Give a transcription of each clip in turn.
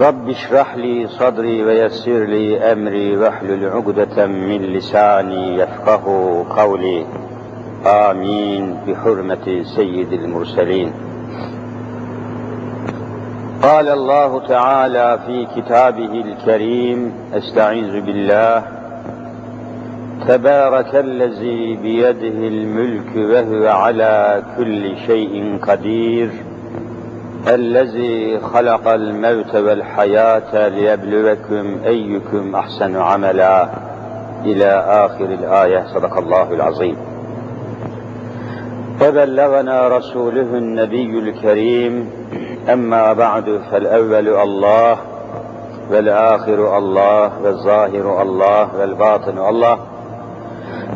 رب اشرح لي صدري ويسر لي أمري واحلل عقدة من لساني يفقه قولي. آمين. بحرمة سيد المرسلين. قال الله تعالى في كتابه الكريم أستعيذ بالله. تبارك الذي بيده الملك وهو على كل شيء قدير. الذي خلق الموت والحياة ليبلوكم أيكم أحسن عملا. إلى آخر الآية. صدق الله العظيم. وبلغنا رسوله النبي الكريم. أما بعد فالأول الله والآخر الله والظاهر الله والباطن الله.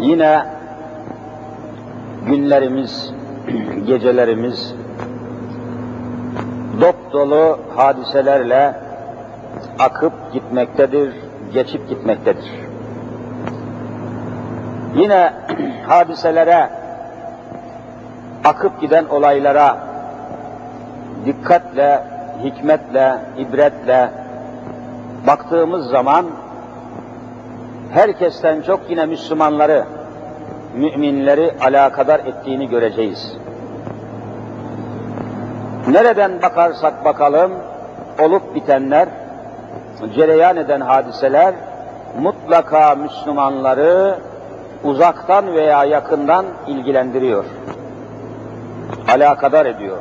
yine günlerimiz, gecelerimiz dop dolu hadiselerle akıp gitmektedir, geçip gitmektedir. Yine hadiselere, akıp giden olaylara dikkatle, hikmetle, ibretle baktığımız zaman herkesten çok yine Müslümanları, müminleri alakadar ettiğini göreceğiz. Nereden bakarsak bakalım, olup bitenler, cereyan eden hadiseler, mutlaka Müslümanları uzaktan veya yakından ilgilendiriyor. Alakadar ediyor.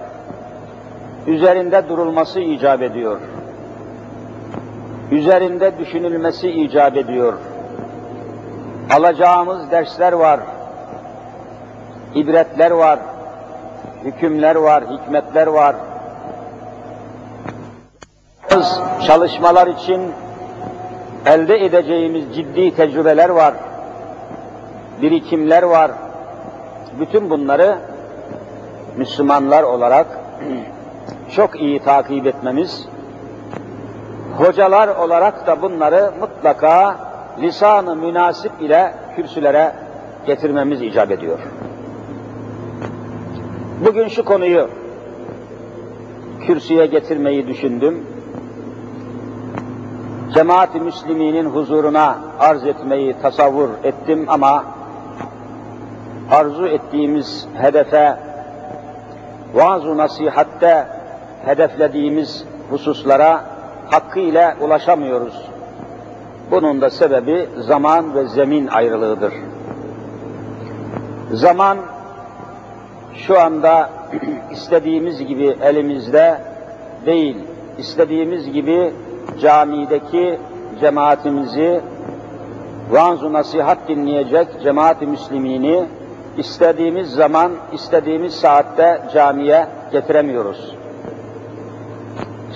Üzerinde durulması icap ediyor. Üzerinde düşünülmesi icap ediyor. Alacağımız dersler var. ibretler var. Hükümler var, hikmetler var. Çalışmalar için elde edeceğimiz ciddi tecrübeler var. Birikimler var. Bütün bunları Müslümanlar olarak çok iyi takip etmemiz, hocalar olarak da bunları mutlaka lisanı münasip ile kürsülere getirmemiz icap ediyor. Bugün şu konuyu kürsüye getirmeyi düşündüm. Cemaat-i Müslüminin huzuruna arz etmeyi tasavvur ettim ama arzu ettiğimiz hedefe vaaz-ı nasihatte hedeflediğimiz hususlara hakkıyla ulaşamıyoruz. Bunun da sebebi zaman ve zemin ayrılığıdır. Zaman şu anda istediğimiz gibi elimizde değil, istediğimiz gibi camideki cemaatimizi vaaz nasihat dinleyecek cemaat-i müslimini istediğimiz zaman, istediğimiz saatte camiye getiremiyoruz.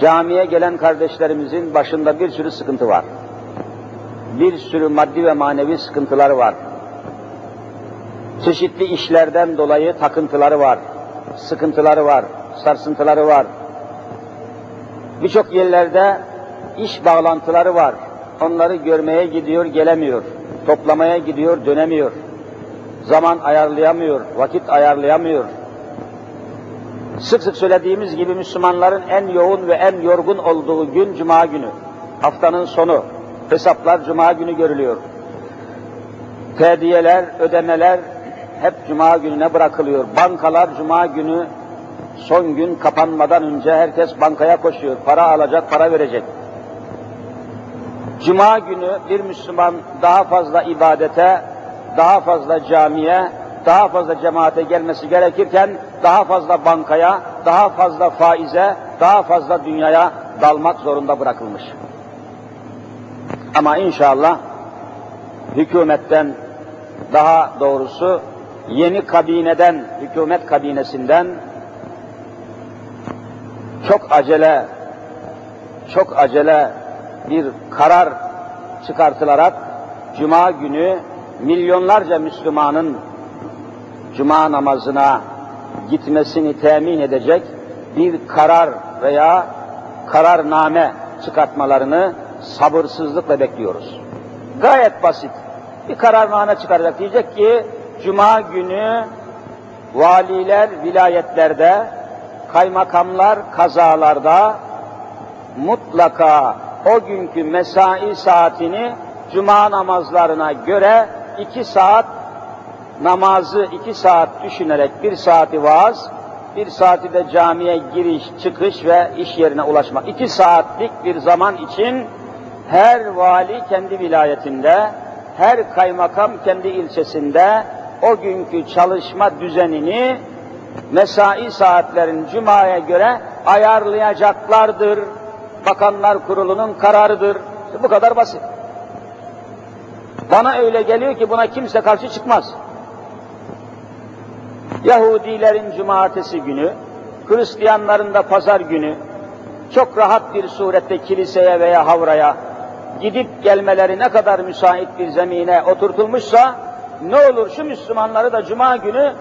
Camiye gelen kardeşlerimizin başında bir sürü sıkıntı var. Bir sürü maddi ve manevi sıkıntıları var. Çeşitli işlerden dolayı takıntıları var, sıkıntıları var, sarsıntıları var. Birçok yerlerde iş bağlantıları var. Onları görmeye gidiyor, gelemiyor. Toplamaya gidiyor, dönemiyor. Zaman ayarlayamıyor, vakit ayarlayamıyor. Sık sık söylediğimiz gibi Müslümanların en yoğun ve en yorgun olduğu gün Cuma günü. Haftanın sonu. Hesaplar Cuma günü görülüyor. Tediyeler, ödemeler hep Cuma gününe bırakılıyor. Bankalar Cuma günü son gün kapanmadan önce herkes bankaya koşuyor. Para alacak, para verecek. Cuma günü bir Müslüman daha fazla ibadete, daha fazla camiye, daha fazla cemaate gelmesi gerekirken daha fazla bankaya, daha fazla faize, daha fazla dünyaya dalmak zorunda bırakılmış. Ama inşallah hükümetten daha doğrusu yeni kabineden, hükümet kabinesinden çok acele, çok acele bir karar çıkartılarak Cuma günü milyonlarca Müslümanın Cuma namazına gitmesini temin edecek bir karar veya kararname çıkartmalarını sabırsızlıkla bekliyoruz. Gayet basit. Bir kararname çıkaracak. Diyecek ki Cuma günü valiler vilayetlerde, kaymakamlar kazalarda mutlaka o günkü mesai saatini cuma namazlarına göre iki saat namazı iki saat düşünerek bir saati vaaz, bir saati de camiye giriş, çıkış ve iş yerine ulaşmak. İki saatlik bir zaman için her vali kendi vilayetinde, her kaymakam kendi ilçesinde o günkü çalışma düzenini mesai saatlerin cumaya göre ayarlayacaklardır. Bakanlar Kurulu'nun kararıdır. Bu kadar basit. Bana öyle geliyor ki buna kimse karşı çıkmaz. Yahudilerin cumartesi günü, Hristiyanların da pazar günü çok rahat bir surette kiliseye veya havraya gidip gelmeleri ne kadar müsait bir zemine oturtulmuşsa ne olur şu Müslümanları da cuma günü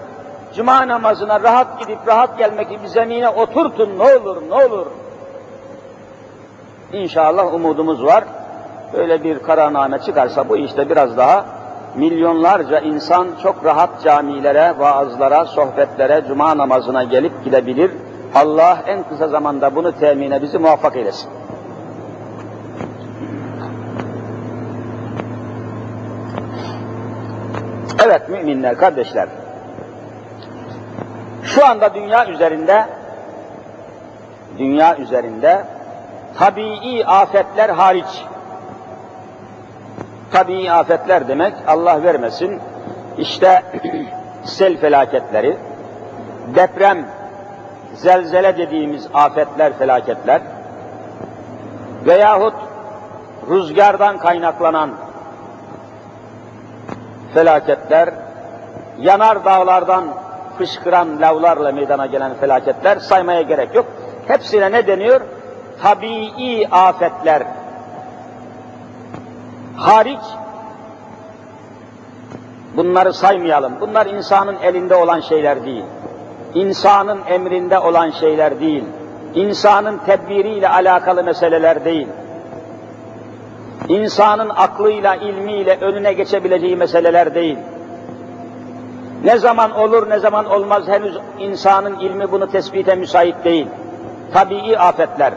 cuma namazına rahat gidip rahat gelmek gibi zemine oturtun ne olur ne olur. İnşallah umudumuz var. Böyle bir kararname çıkarsa bu işte biraz daha milyonlarca insan çok rahat camilere, vaazlara, sohbetlere, cuma namazına gelip gidebilir. Allah en kısa zamanda bunu temine bizi muvaffak eylesin. Evet müminler, kardeşler. Şu anda dünya üzerinde dünya üzerinde tabii afetler hariç tabii afetler demek Allah vermesin işte sel felaketleri deprem zelzele dediğimiz afetler felaketler veyahut rüzgardan kaynaklanan felaketler yanar dağlardan fışkıran lavlarla meydana gelen felaketler saymaya gerek yok. Hepsine ne deniyor? Tabii afetler. Hariç bunları saymayalım. Bunlar insanın elinde olan şeyler değil. İnsanın emrinde olan şeyler değil. İnsanın tedbiriyle alakalı meseleler değil. İnsanın aklıyla, ilmiyle önüne geçebileceği meseleler değil ne zaman olur ne zaman olmaz henüz insanın ilmi bunu tespite müsait değil. Tabii afetler.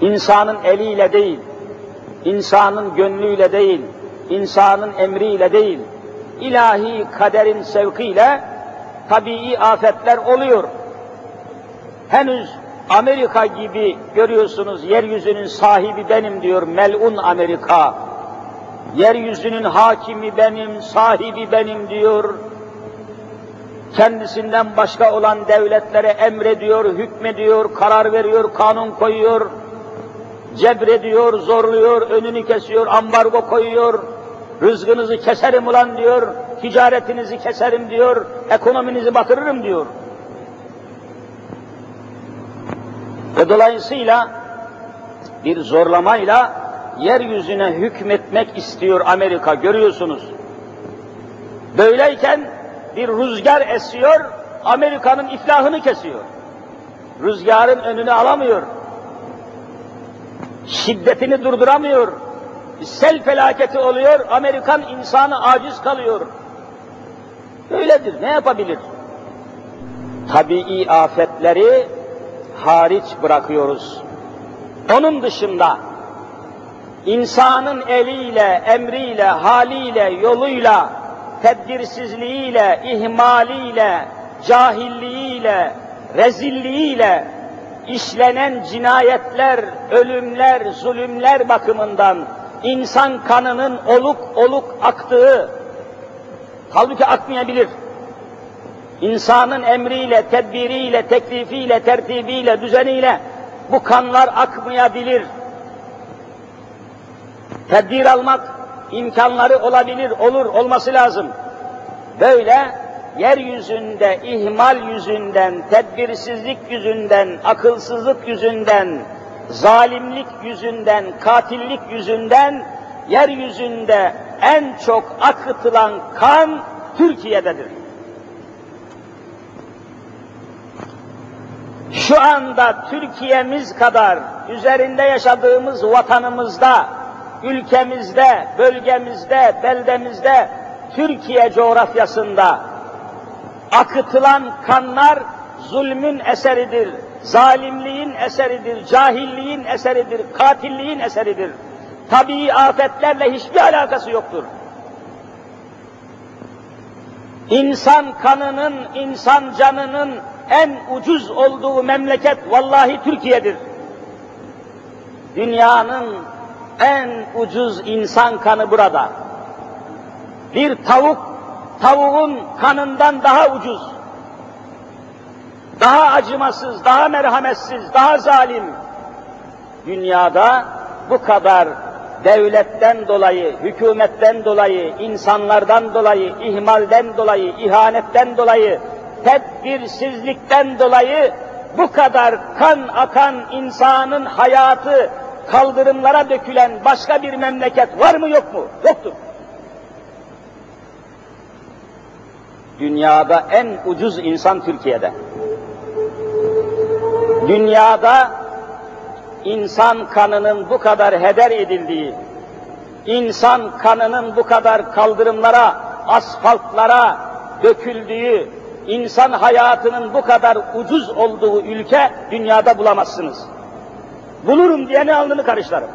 İnsanın eliyle değil, insanın gönlüyle değil, insanın emriyle değil, ilahi kaderin sevkiyle tabii afetler oluyor. Henüz Amerika gibi görüyorsunuz yeryüzünün sahibi benim diyor melun Amerika yeryüzünün hakimi benim, sahibi benim diyor. Kendisinden başka olan devletlere emrediyor, hükmediyor, karar veriyor, kanun koyuyor, cebrediyor, zorluyor, önünü kesiyor, ambargo koyuyor, rızkınızı keserim ulan diyor, ticaretinizi keserim diyor, ekonominizi batırırım diyor. Ve dolayısıyla bir zorlamayla yeryüzüne hükmetmek istiyor Amerika görüyorsunuz. Böyleyken bir rüzgar esiyor, Amerika'nın iflahını kesiyor. Rüzgarın önünü alamıyor. Şiddetini durduramıyor. Sel felaketi oluyor, Amerikan insanı aciz kalıyor. Böyledir, ne yapabilir? Tabii afetleri hariç bırakıyoruz. Onun dışında insanın eliyle, emriyle, haliyle, yoluyla, tedbirsizliğiyle, ihmaliyle, cahilliğiyle, rezilliğiyle işlenen cinayetler, ölümler, zulümler bakımından insan kanının oluk oluk aktığı, halbuki akmayabilir. İnsanın emriyle, tedbiriyle, teklifiyle, tertibiyle, düzeniyle bu kanlar akmayabilir tedbir almak imkanları olabilir, olur, olması lazım. Böyle yeryüzünde ihmal yüzünden, tedbirsizlik yüzünden, akılsızlık yüzünden, zalimlik yüzünden, katillik yüzünden yeryüzünde en çok akıtılan kan Türkiye'dedir. Şu anda Türkiye'miz kadar üzerinde yaşadığımız vatanımızda, ülkemizde, bölgemizde, beldemizde, Türkiye coğrafyasında akıtılan kanlar zulmün eseridir, zalimliğin eseridir, cahilliğin eseridir, katilliğin eseridir. Tabii afetlerle hiçbir alakası yoktur. İnsan kanının, insan canının en ucuz olduğu memleket vallahi Türkiye'dir. Dünyanın en ucuz insan kanı burada. Bir tavuk, tavuğun kanından daha ucuz. Daha acımasız, daha merhametsiz, daha zalim. Dünyada bu kadar devletten dolayı, hükümetten dolayı, insanlardan dolayı, ihmalden dolayı, ihanetten dolayı, tedbirsizlikten dolayı bu kadar kan akan insanın hayatı kaldırımlara dökülen başka bir memleket var mı yok mu? Yoktur. Dünyada en ucuz insan Türkiye'de. Dünyada insan kanının bu kadar heder edildiği, insan kanının bu kadar kaldırımlara, asfaltlara döküldüğü, insan hayatının bu kadar ucuz olduğu ülke dünyada bulamazsınız. Bulurum diyeni alnını karışlarım.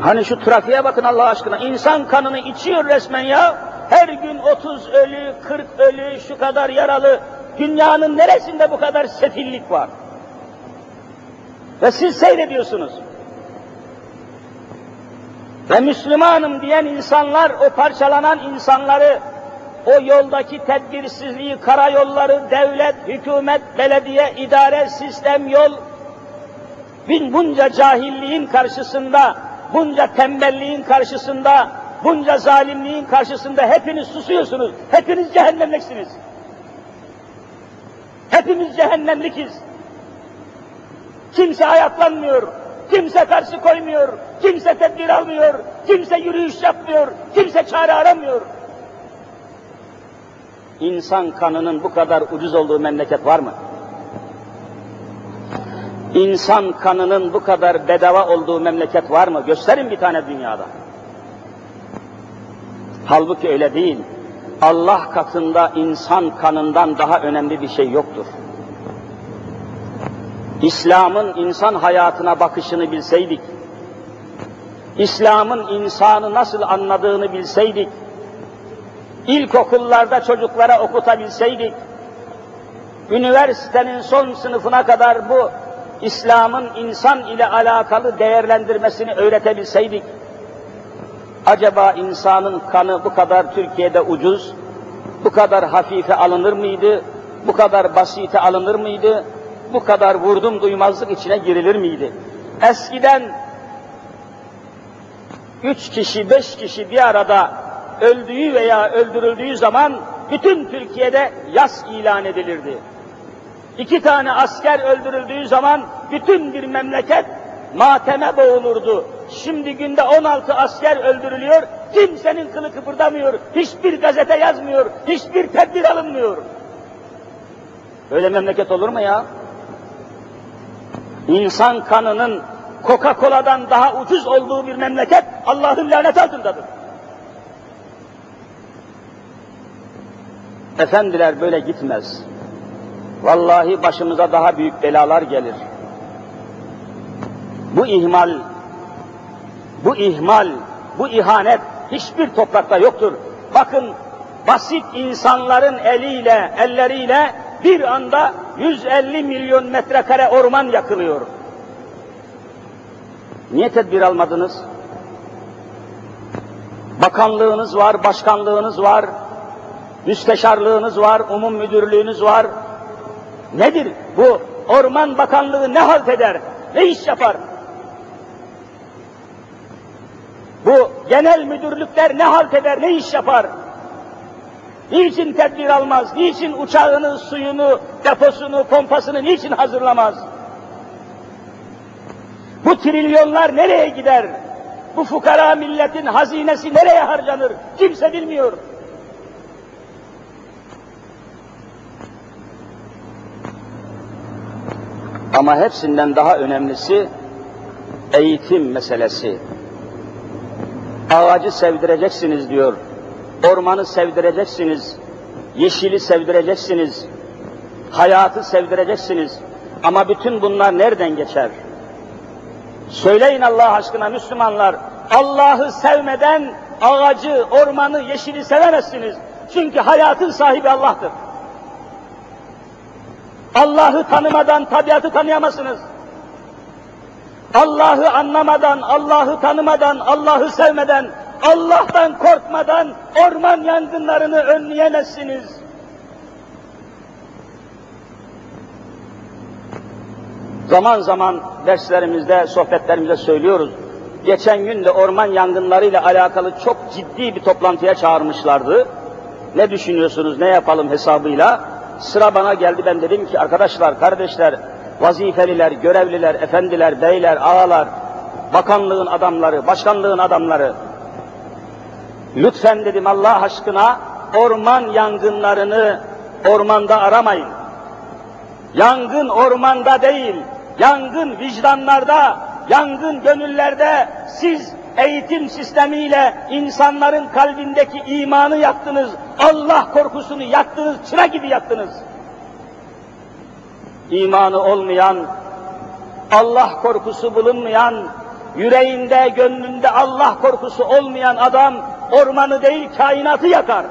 Hani şu trafiğe bakın Allah aşkına. İnsan kanını içiyor resmen ya. Her gün 30 ölü, 40 ölü, şu kadar yaralı. Dünyanın neresinde bu kadar sefillik var? Ve siz seyrediyorsunuz. Ve Müslümanım diyen insanlar, o parçalanan insanları, o yoldaki tedbirsizliği, karayolları, devlet, hükümet, belediye, idare, sistem, yol, bin bunca cahilliğin karşısında, bunca tembelliğin karşısında, bunca zalimliğin karşısında hepiniz susuyorsunuz. Hepiniz cehennemliksiniz. Hepimiz cehennemlikiz. Kimse ayaklanmıyor, kimse karşı koymuyor, kimse tedbir almıyor, kimse yürüyüş yapmıyor, kimse çare aramıyor. İnsan kanının bu kadar ucuz olduğu memleket var mı? İnsan kanının bu kadar bedava olduğu memleket var mı? Gösterin bir tane dünyada. Halbuki öyle değil. Allah katında insan kanından daha önemli bir şey yoktur. İslam'ın insan hayatına bakışını bilseydik, İslam'ın insanı nasıl anladığını bilseydik, ilkokullarda çocuklara okutabilseydik, üniversitenin son sınıfına kadar bu İslam'ın insan ile alakalı değerlendirmesini öğretebilseydik, acaba insanın kanı bu kadar Türkiye'de ucuz, bu kadar hafife alınır mıydı, bu kadar basite alınır mıydı, bu kadar vurdum duymazlık içine girilir miydi? Eskiden üç kişi, beş kişi bir arada öldüğü veya öldürüldüğü zaman bütün Türkiye'de yas ilan edilirdi. İki tane asker öldürüldüğü zaman bütün bir memleket mateme boğulurdu. Şimdi günde 16 asker öldürülüyor, kimsenin kılı kıpırdamıyor, hiçbir gazete yazmıyor, hiçbir tedbir alınmıyor. Öyle memleket olur mu ya? İnsan kanının Coca-Cola'dan daha ucuz olduğu bir memleket Allah'ın lanet altındadır. Efendiler böyle gitmez. Vallahi başımıza daha büyük belalar gelir. Bu ihmal, bu ihmal, bu ihanet hiçbir toprakta yoktur. Bakın basit insanların eliyle, elleriyle bir anda 150 milyon metrekare orman yakılıyor. Niye tedbir almadınız? Bakanlığınız var, başkanlığınız var, müsteşarlığınız var, umum müdürlüğünüz var. Nedir bu? Orman Bakanlığı ne halt eder, ne iş yapar? Bu genel müdürlükler ne halt eder, ne iş yapar? Niçin tedbir almaz? Niçin uçağını, suyunu, deposunu, pompasını niçin hazırlamaz? Bu trilyonlar nereye gider? Bu fukara milletin hazinesi nereye harcanır? Kimse bilmiyor. Ama hepsinden daha önemlisi eğitim meselesi. Ağacı sevdireceksiniz diyor. Ormanı sevdireceksiniz. Yeşili sevdireceksiniz. Hayatı sevdireceksiniz. Ama bütün bunlar nereden geçer? Söyleyin Allah aşkına Müslümanlar, Allah'ı sevmeden ağacı, ormanı, yeşili sevemezsiniz. Çünkü hayatın sahibi Allah'tır. Allah'ı tanımadan tabiatı tanıyamazsınız. Allah'ı anlamadan, Allah'ı tanımadan, Allah'ı sevmeden, Allah'tan korkmadan orman yangınlarını önleyemezsiniz. Zaman zaman derslerimizde, sohbetlerimizde söylüyoruz. Geçen gün de orman yangınlarıyla alakalı çok ciddi bir toplantıya çağırmışlardı. Ne düşünüyorsunuz, ne yapalım hesabıyla? Sıra bana geldi, ben dedim ki arkadaşlar, kardeşler, vazifeliler, görevliler, efendiler, beyler, ağalar, bakanlığın adamları, başkanlığın adamları, lütfen dedim Allah aşkına orman yangınlarını ormanda aramayın. Yangın ormanda değil, yangın vicdanlarda, yangın gönüllerde siz eğitim sistemiyle insanların kalbindeki imanı yaktınız, Allah korkusunu yaktınız, çıra gibi yaktınız. İmanı olmayan, Allah korkusu bulunmayan, yüreğinde, gönlünde Allah korkusu olmayan adam ormanı değil kainatı yakar.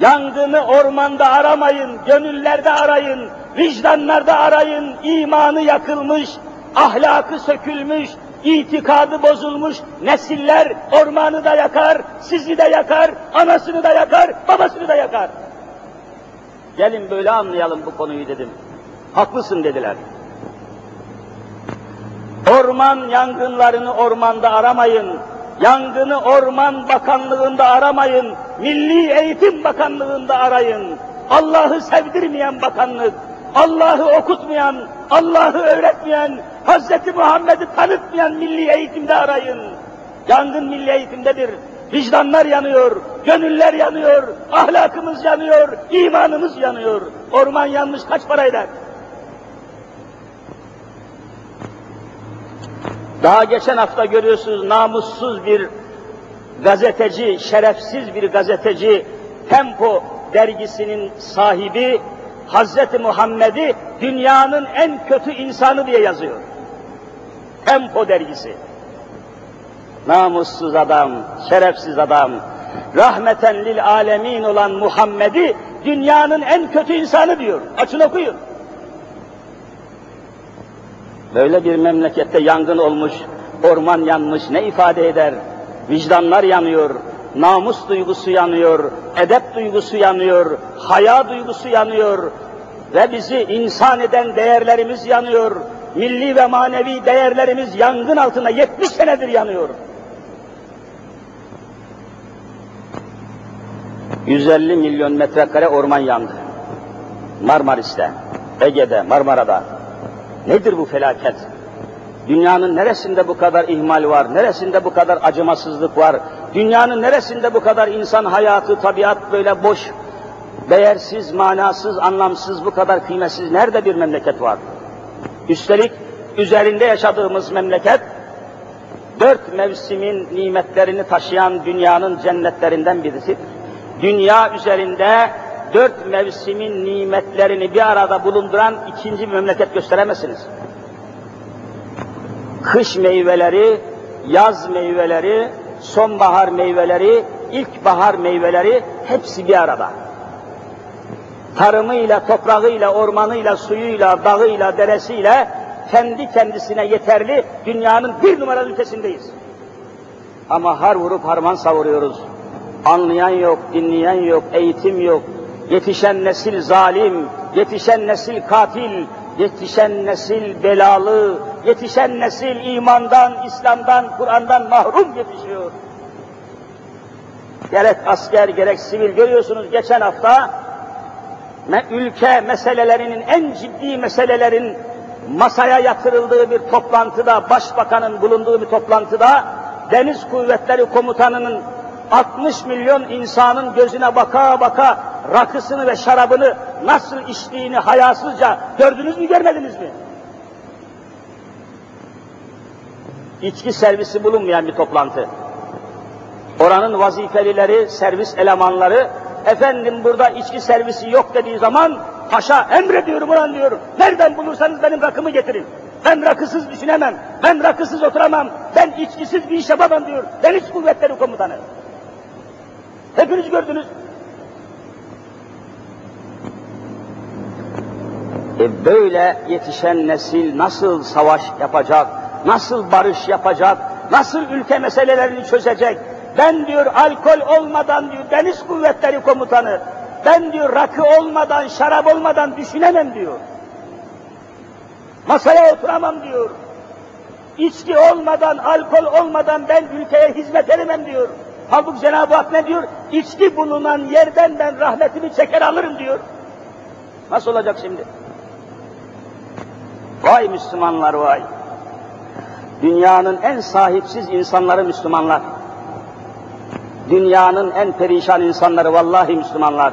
Yangını ormanda aramayın, gönüllerde arayın, vicdanlarda arayın, imanı yakılmış, ahlakı sökülmüş, itikadı bozulmuş nesiller ormanı da yakar, sizi de yakar, anasını da yakar, babasını da yakar. Gelin böyle anlayalım bu konuyu dedim. Haklısın dediler. Orman yangınlarını ormanda aramayın. Yangını Orman Bakanlığı'nda aramayın. Milli Eğitim Bakanlığı'nda arayın. Allah'ı sevdirmeyen bakanlık, Allah'ı okutmayan, Allah'ı öğretmeyen, Hz. Muhammed'i tanıtmayan milli eğitimde arayın. Yangın milli eğitimdedir. Vicdanlar yanıyor, gönüller yanıyor, ahlakımız yanıyor, imanımız yanıyor. Orman yanmış kaç para eder? Daha geçen hafta görüyorsunuz namussuz bir gazeteci, şerefsiz bir gazeteci, Tempo dergisinin sahibi Hazreti Muhammed'i dünyanın en kötü insanı diye yazıyor. Tempo dergisi. Namussuz adam, şerefsiz adam, rahmeten lil alemin olan Muhammed'i dünyanın en kötü insanı diyor. Açın okuyun. Böyle bir memlekette yangın olmuş, orman yanmış ne ifade eder? Vicdanlar yanıyor, namus duygusu yanıyor, edep duygusu yanıyor, haya duygusu yanıyor ve bizi insan eden değerlerimiz yanıyor. Milli ve manevi değerlerimiz yangın altında 70 senedir yanıyor. 150 milyon metrekare orman yandı. Marmaris'te, Ege'de, Marmara'da. Nedir bu felaket? Dünyanın neresinde bu kadar ihmal var, neresinde bu kadar acımasızlık var, dünyanın neresinde bu kadar insan hayatı, tabiat böyle boş, değersiz, manasız, anlamsız, bu kadar kıymetsiz, nerede bir memleket var? Üstelik üzerinde yaşadığımız memleket, dört mevsimin nimetlerini taşıyan dünyanın cennetlerinden birisi. Dünya üzerinde dört mevsimin nimetlerini bir arada bulunduran ikinci bir memleket gösteremezsiniz. Kış meyveleri, yaz meyveleri, sonbahar meyveleri, ilkbahar meyveleri hepsi bir arada. Tarımıyla, toprağıyla, ormanıyla, suyuyla, dağıyla, deresiyle kendi kendisine yeterli dünyanın bir numaralı ülkesindeyiz. Ama har vurup harman savuruyoruz. Anlayan yok, dinleyen yok, eğitim yok, Yetişen nesil zalim, yetişen nesil katil, yetişen nesil belalı, yetişen nesil imandan, İslam'dan, Kur'an'dan mahrum yetişiyor. gerek asker gerek sivil görüyorsunuz geçen hafta ülke meselelerinin en ciddi meselelerin masaya yatırıldığı bir toplantıda, başbakanın bulunduğu bir toplantıda Deniz Kuvvetleri Komutanı'nın 60 milyon insanın gözüne baka baka rakısını ve şarabını nasıl içtiğini hayasızca gördünüz mü görmediniz mi? İçki servisi bulunmayan bir toplantı. Oranın vazifelileri, servis elemanları, efendim burada içki servisi yok dediği zaman, paşa emrediyorum ulan diyorum, nereden bulursanız benim rakımı getirin. Ben rakısız düşünemem, ben rakısız oturamam, ben içkisiz bir iş yapamam diyor. Deniz Kuvvetleri Komutanı. Hepiniz gördünüz. E böyle yetişen nesil nasıl savaş yapacak, nasıl barış yapacak, nasıl ülke meselelerini çözecek? Ben diyor alkol olmadan diyor deniz kuvvetleri komutanı, ben diyor rakı olmadan, şarap olmadan düşünemem diyor. Masaya oturamam diyor. İçki olmadan, alkol olmadan ben ülkeye hizmet edemem diyor. Halbuki Cenab-ı Hak ne diyor? İçki bulunan yerden ben rahmetimi çeker alırım diyor. Nasıl olacak şimdi? Vay Müslümanlar vay! Dünyanın en sahipsiz insanları Müslümanlar. Dünyanın en perişan insanları vallahi Müslümanlar.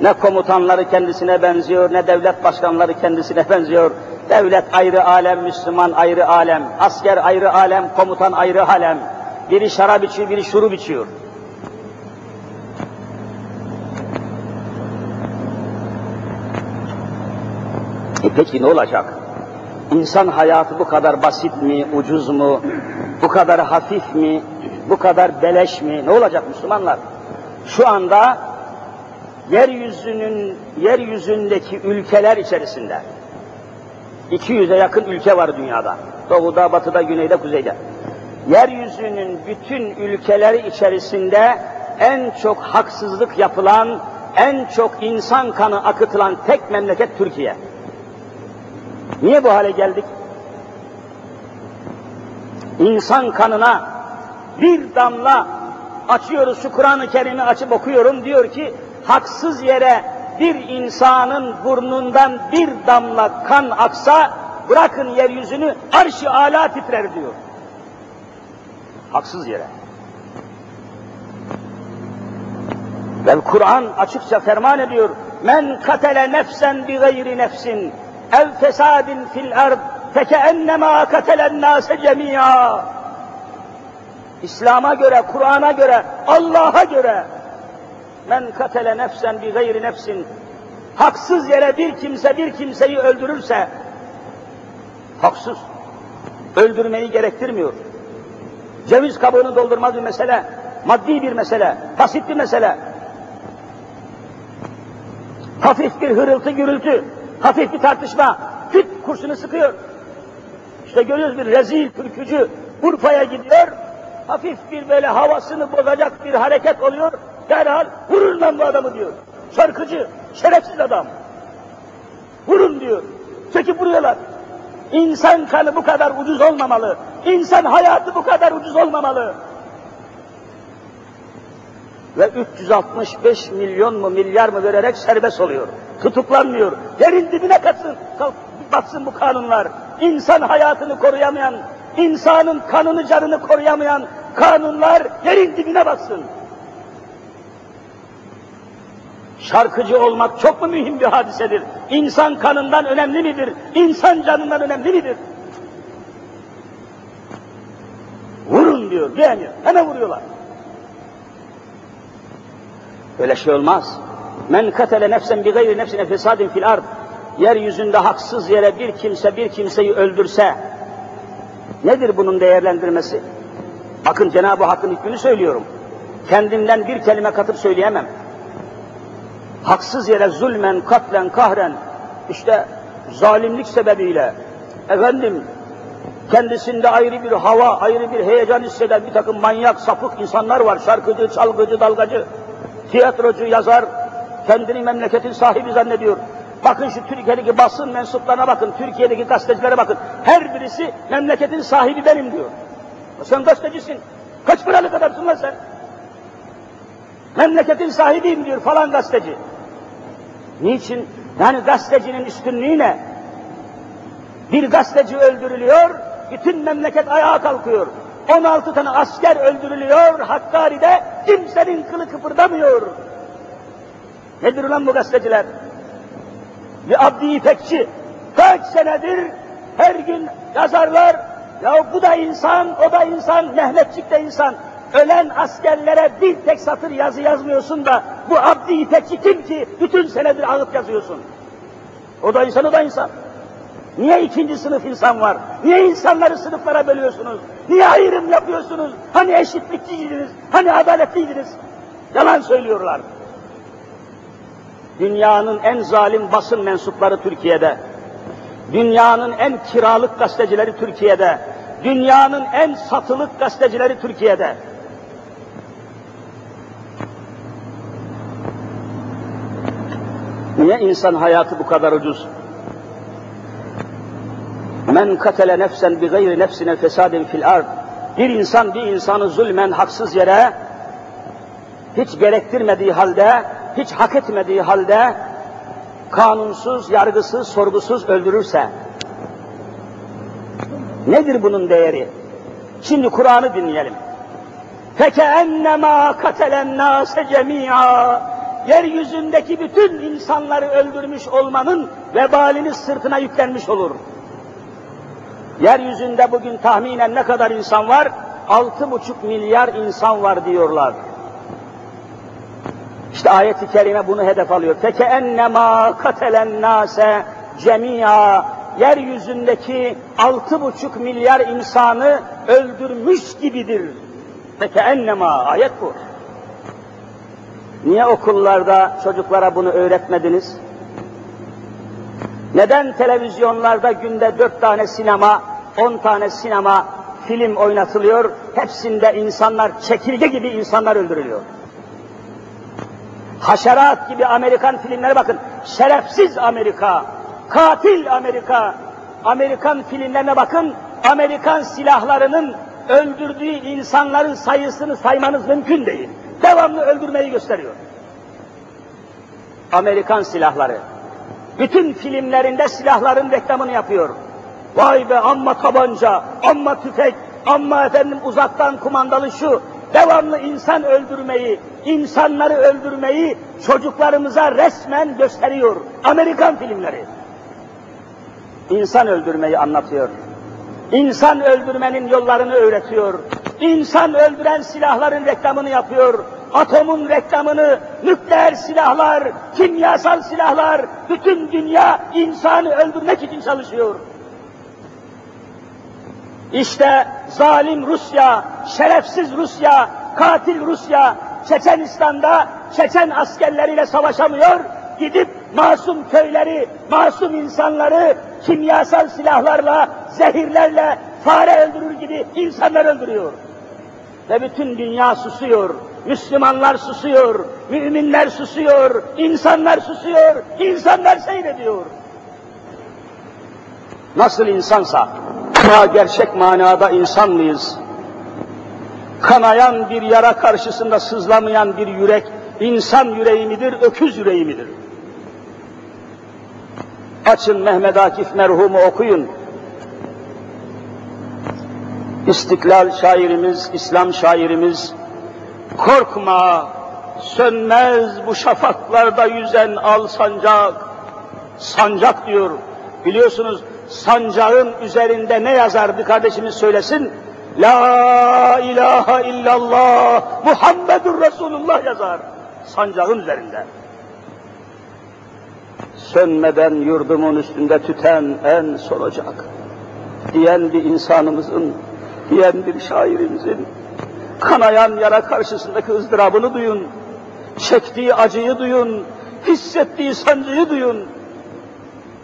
Ne komutanları kendisine benziyor, ne devlet başkanları kendisine benziyor. Devlet ayrı alem, Müslüman ayrı alem, asker ayrı alem, komutan ayrı alem. Biri şarap içiyor, biri şurup içiyor. E peki ne olacak? İnsan hayatı bu kadar basit mi, ucuz mu, bu kadar hafif mi, bu kadar beleş mi? Ne olacak Müslümanlar? Şu anda yeryüzünün yeryüzündeki ülkeler içerisinde 200'e yakın ülke var dünyada. Doğuda, batıda, güneyde, kuzeyde. Yeryüzünün bütün ülkeleri içerisinde en çok haksızlık yapılan, en çok insan kanı akıtılan tek memleket Türkiye. Niye bu hale geldik? İnsan kanına bir damla açıyoruz şu Kur'an-ı Kerim'i açıp okuyorum diyor ki haksız yere bir insanın burnundan bir damla kan aksa bırakın yeryüzünü arş-ı ala titrer diyor. Haksız yere. Ve Kur'an açıkça ferman ediyor. Men katele nefsen bi gayri nefsin ev fesadin fil ard fekeennemâ katelen nâse cemî'â. İslam'a göre, Kur'an'a göre, Allah'a göre men katele nefsen bi gayri nefsin haksız yere bir kimse bir kimseyi öldürürse haksız öldürmeyi gerektirmiyor. Ceviz kabuğunu doldurmaz bir mesele, maddi bir mesele, basit bir mesele. Hafif bir hırıltı gürültü, hafif bir tartışma, küt kurşunu sıkıyor. İşte görüyoruz bir rezil türkücü Urfa'ya gidiyor, hafif bir böyle havasını bozacak bir hareket oluyor, derhal vurun lan bu adamı diyor. Şarkıcı, şerefsiz adam. Vurun diyor. Çekip vuruyorlar. İnsan kanı bu kadar ucuz olmamalı. İnsan hayatı bu kadar ucuz olmamalı. Ve 365 milyon mu milyar mı vererek serbest oluyor. Tutuklanmıyor. Yerin dibine katsın, batsın bu kanunlar. İnsan hayatını koruyamayan, insanın kanını canını koruyamayan kanunlar yerin dibine batsın. Şarkıcı olmak çok mu mühim bir hadisedir? İnsan kanından önemli midir? İnsan canından önemli midir? Vurun diyor, diyemiyor. Hemen vuruyorlar. Öyle şey olmaz. Men katele nefsen bi gayri nefsine fesadin fil ard. Yeryüzünde haksız yere bir kimse bir kimseyi öldürse, nedir bunun değerlendirmesi? Bakın Cenab-ı Hakk'ın hükmünü söylüyorum. Kendimden bir kelime katıp söyleyemem. Haksız yere zulmen, katlen, kahren, işte zalimlik sebebiyle, efendim, kendisinde ayrı bir hava, ayrı bir heyecan hisseden bir takım manyak, sapık insanlar var. Şarkıcı, çalgıcı, dalgacı, tiyatrocu, yazar, kendini memleketin sahibi zannediyor. Bakın şu Türkiye'deki basın mensuplarına bakın, Türkiye'deki gazetecilere bakın. Her birisi memleketin sahibi benim diyor. Sen gazetecisin. Kaç paralık adamsın lan sen? Memleketin sahibiyim diyor falan gazeteci. Niçin? Yani gazetecinin üstünlüğü ne? Bir gazeteci öldürülüyor, bütün memleket ayağa kalkıyor. 16 tane asker öldürülüyor Hakkari'de, kimsenin kılı kıpırdamıyor. Nedir ulan bu gazeteciler? Bir Abdi İpekçi, kaç senedir her gün yazarlar, ya bu da insan, o da insan, Mehmetçik de insan. Ölen askerlere bir tek satır yazı yazmıyorsun da bu Abdi İpekçi kim ki bütün senedir ağıt yazıyorsun. O da insan, o da insan. Niye ikinci sınıf insan var? Niye insanları sınıflara bölüyorsunuz? Niye ayrım yapıyorsunuz? Hani eşitlikçiydiniz? Hani adaletliydiniz? Yalan söylüyorlar. Dünyanın en zalim basın mensupları Türkiye'de. Dünyanın en kiralık gazetecileri Türkiye'de. Dünyanın en satılık gazetecileri Türkiye'de. Niye insan hayatı bu kadar ucuz? Men katele nefsen bi gayri nefsine fesadin fil ard. Bir insan bir insanı zulmen haksız yere hiç gerektirmediği halde, hiç hak etmediği halde kanunsuz, yargısız, sorgusuz öldürürse nedir bunun değeri? Şimdi Kur'an'ı dinleyelim. Feke ennema katelen nase cemia Yeryüzündeki bütün insanları öldürmüş olmanın vebalini sırtına yüklenmiş olur. Yeryüzünde bugün tahminen ne kadar insan var? Altı buçuk milyar insan var diyorlar. İşte ayet-i kerime bunu hedef alıyor. Feke ennema katelen nase cemia yeryüzündeki altı buçuk milyar insanı öldürmüş gibidir. Feke ennema ayet bu. Niye okullarda çocuklara bunu öğretmediniz? Neden televizyonlarda günde dört tane sinema, on tane sinema film oynatılıyor? Hepsinde insanlar, çekirge gibi insanlar öldürülüyor. Haşerat gibi Amerikan filmlere bakın. Şerefsiz Amerika, katil Amerika. Amerikan filmlerine bakın. Amerikan silahlarının öldürdüğü insanların sayısını saymanız mümkün değil. Devamlı öldürmeyi gösteriyor. Amerikan silahları. Bütün filmlerinde silahların reklamını yapıyor. Vay be amma tabanca, amma tüfek, amma efendim uzaktan kumandalı şu. Devamlı insan öldürmeyi, insanları öldürmeyi çocuklarımıza resmen gösteriyor. Amerikan filmleri. İnsan öldürmeyi anlatıyor. İnsan öldürmenin yollarını öğretiyor. İnsan öldüren silahların reklamını yapıyor. Atomun reklamını, nükleer silahlar, kimyasal silahlar, bütün dünya insanı öldürmek için çalışıyor. İşte zalim Rusya, şerefsiz Rusya, katil Rusya, Çeçenistan'da Çeçen askerleriyle savaşamıyor, gidip masum köyleri, masum insanları kimyasal silahlarla, zehirlerle fare öldürür gibi insanlar öldürüyor. Ve bütün dünya susuyor, Müslümanlar susuyor, müminler susuyor, insanlar susuyor, insanlar seyrediyor. Nasıl insansa, ama gerçek manada insan mıyız? Kanayan bir yara karşısında sızlamayan bir yürek, insan yüreği midir, öküz yüreği midir? Açın Mehmet Akif merhumu okuyun. İstiklal şairimiz, İslam şairimiz, korkma, sönmez bu şafaklarda yüzen al sancak, sancak diyor. Biliyorsunuz sancağın üzerinde ne yazar bir kardeşimiz söylesin? La ilahe illallah Muhammedur Resulullah yazar. Sancağın üzerinde. Sönmeden yurdumun üstünde tüten en son ocak. Diyen bir insanımızın, diyen bir şairimizin, kanayan yara karşısındaki ızdırabını duyun, çektiği acıyı duyun, hissettiği sancıyı duyun.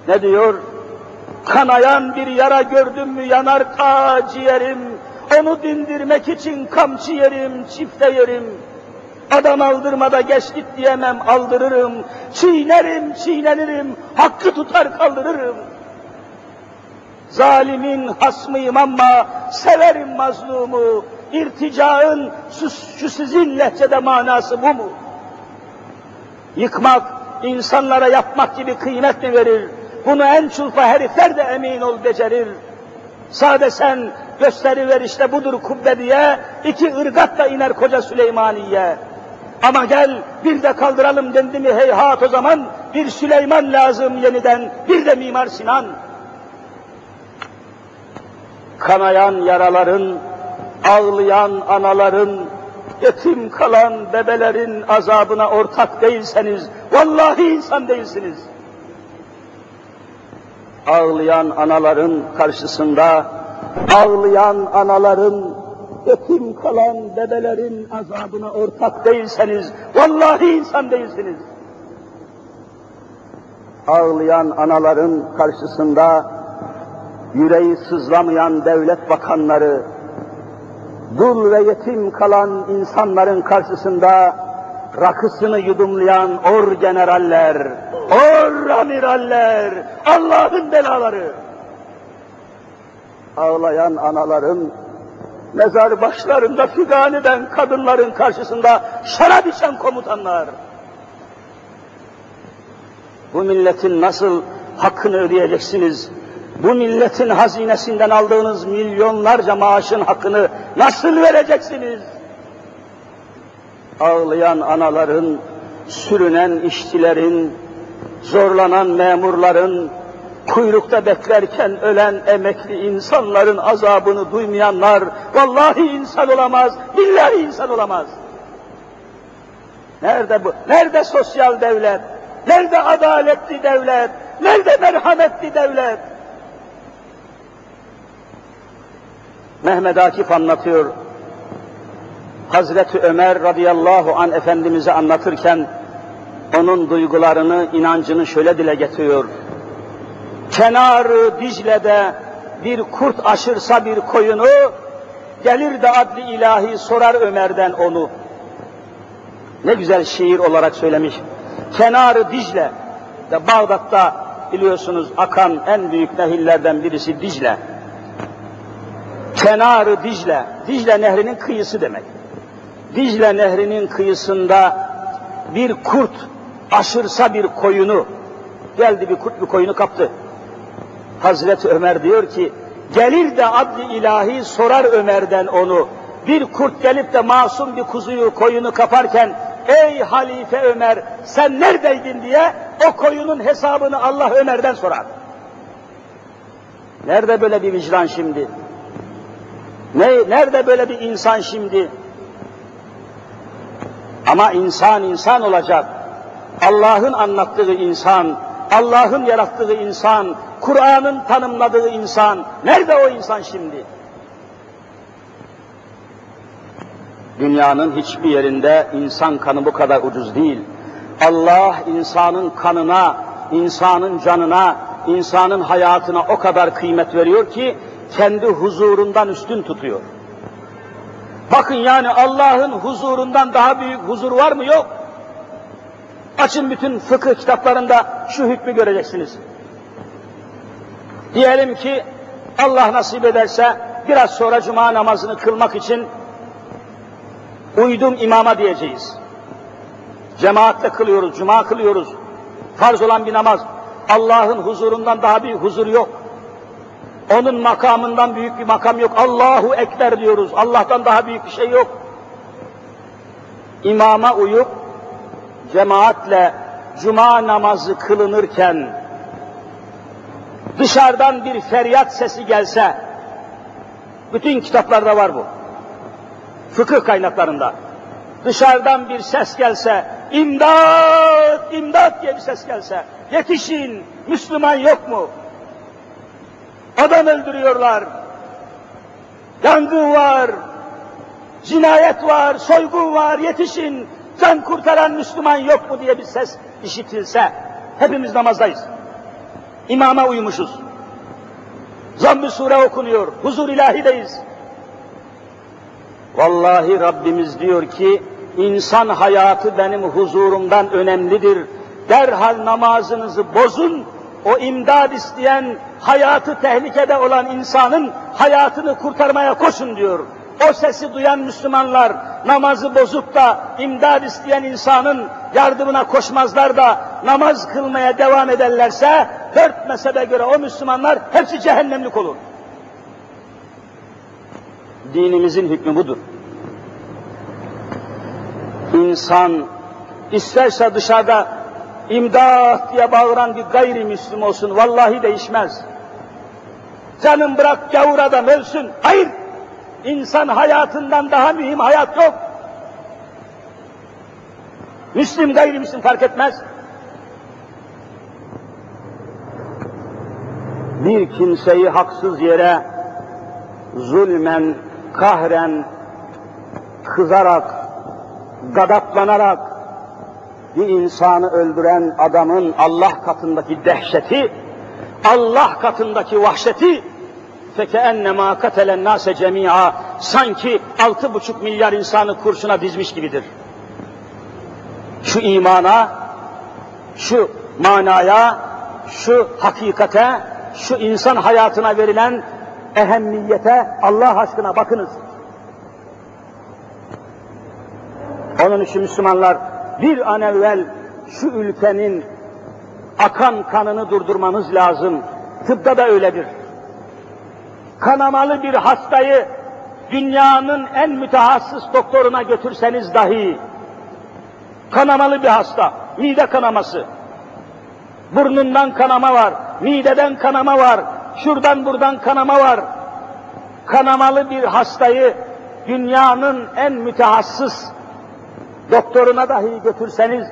Ne diyor? Kanayan bir yara gördüm mü yanar ta ciğerim. Onu dindirmek için kamçı yerim, çifte yerim. Adam aldırmada geç git diyemem, aldırırım. Çiğnerim, çiğnenirim, hakkı tutar kaldırırım. Zalimin hasmıyım ama severim mazlumu. irticaın şu, şu sizin lehçede manası bu mu? Yıkmak, insanlara yapmak gibi kıymet mi verir? Bunu en çulpa herifler de emin ol becerir. Sade sen gösteri ver işte budur kubbe diye, iki ırgat da iner koca Süleymaniye. Ama gel bir de kaldıralım dendi mi heyhat o zaman bir Süleyman lazım yeniden, bir de Mimar Sinan. Kanayan yaraların, ağlayan anaların, yetim kalan bebelerin azabına ortak değilseniz, vallahi insan değilsiniz. Ağlayan anaların karşısında, ağlayan anaların, yetim kalan bebelerin azabına ortak değilseniz, vallahi insan değilsiniz. Ağlayan anaların karşısında, yüreği sızlamayan devlet bakanları, dul ve yetim kalan insanların karşısında rakısını yudumlayan or generaller, or amiraller, Allah'ın belaları. Ağlayan anaların, mezar başlarında figan eden kadınların karşısında şarap içen komutanlar. Bu milletin nasıl hakkını ödeyeceksiniz? Bu milletin hazinesinden aldığınız milyonlarca maaşın hakkını nasıl vereceksiniz? Ağlayan anaların, sürünen işçilerin, zorlanan memurların, kuyrukta beklerken ölen emekli insanların azabını duymayanlar, vallahi insan olamaz, billahi insan olamaz. Nerede bu? Nerede sosyal devlet? Nerede adaletli devlet? Nerede merhametli devlet? Mehmet Akif anlatıyor. Hazreti Ömer radıyallahu an Efendimiz'e anlatırken onun duygularını, inancını şöyle dile getiriyor. Kenarı Dicle'de bir kurt aşırsa bir koyunu, gelir de adli ilahi sorar Ömer'den onu. Ne güzel şiir olarak söylemiş. Kenarı Dicle, de Bağdat'ta biliyorsunuz akan en büyük nehirlerden birisi Dicle. Kenarı Dicle, Dicle nehrinin kıyısı demek. Dicle nehrinin kıyısında bir kurt aşırsa bir koyunu, geldi bir kurt bir koyunu kaptı. Hazreti Ömer diyor ki, gelir de adli ilahi sorar Ömer'den onu. Bir kurt gelip de masum bir kuzuyu, koyunu kaparken, ey halife Ömer sen neredeydin diye o koyunun hesabını Allah Ömer'den sorar. Nerede böyle bir vicdan şimdi? Ne, nerede böyle bir insan şimdi? Ama insan insan olacak. Allah'ın anlattığı insan, Allah'ın yarattığı insan, Kur'an'ın tanımladığı insan, nerede o insan şimdi? Dünyanın hiçbir yerinde insan kanı bu kadar ucuz değil. Allah insanın kanına, insanın canına, insanın hayatına o kadar kıymet veriyor ki kendi huzurundan üstün tutuyor. Bakın yani Allah'ın huzurundan daha büyük huzur var mı? Yok. Açın bütün fıkıh kitaplarında şu hükmü göreceksiniz. Diyelim ki Allah nasip ederse biraz sonra cuma namazını kılmak için uydum imama diyeceğiz. Cemaatle kılıyoruz, cuma kılıyoruz. Farz olan bir namaz. Allah'ın huzurundan daha büyük huzur yok. Onun makamından büyük bir makam yok. Allahu Ekber diyoruz. Allah'tan daha büyük bir şey yok. İmama uyup cemaatle cuma namazı kılınırken dışarıdan bir feryat sesi gelse, bütün kitaplarda var bu. Fıkıh kaynaklarında. Dışarıdan bir ses gelse, imdat, imdat diye bir ses gelse, yetişin, Müslüman yok mu? Adam öldürüyorlar. Yangın var, cinayet var, soygun var, yetişin, can kurtaran Müslüman yok mu diye bir ses işitilse, hepimiz namazdayız. İmama uymuşuz. Zamm-ı sure okunuyor, huzur ilahideyiz. Vallahi Rabbimiz diyor ki, insan hayatı benim huzurumdan önemlidir. Derhal namazınızı bozun, o imdad isteyen, hayatı tehlikede olan insanın hayatını kurtarmaya koşun diyor. o sesi duyan Müslümanlar namazı bozup da imdad isteyen insanın yardımına koşmazlar da namaz kılmaya devam ederlerse dört mezhebe göre o Müslümanlar hepsi cehennemlik olur. Dinimizin hükmü budur. İnsan isterse dışarıda imdat diye bağıran bir gayrimüslim olsun vallahi değişmez. Canım bırak gavur adam ölsün. Hayır. İnsan hayatından daha mühim hayat yok. Müslim gayrimüslim fark etmez. Bir kimseyi haksız yere zulmen, kahren, kızarak, gadaplanarak bir insanı öldüren adamın Allah katındaki dehşeti, Allah katındaki vahşeti فَكَاَنَّمَا قَتَلَ النَّاسَ جَمِيعًا Sanki altı buçuk milyar insanı kurşuna dizmiş gibidir. Şu imana, şu manaya, şu hakikate, şu insan hayatına verilen ehemmiyete Allah aşkına bakınız. Onun için Müslümanlar bir an evvel şu ülkenin akan kanını durdurmanız lazım. Tıpta da öyledir. Kanamalı bir hastayı dünyanın en mütehassıs doktoruna götürseniz dahi kanamalı bir hasta, mide kanaması, burnundan kanama var, mideden kanama var, şuradan buradan kanama var. Kanamalı bir hastayı dünyanın en mütehassıs doktoruna dahi götürseniz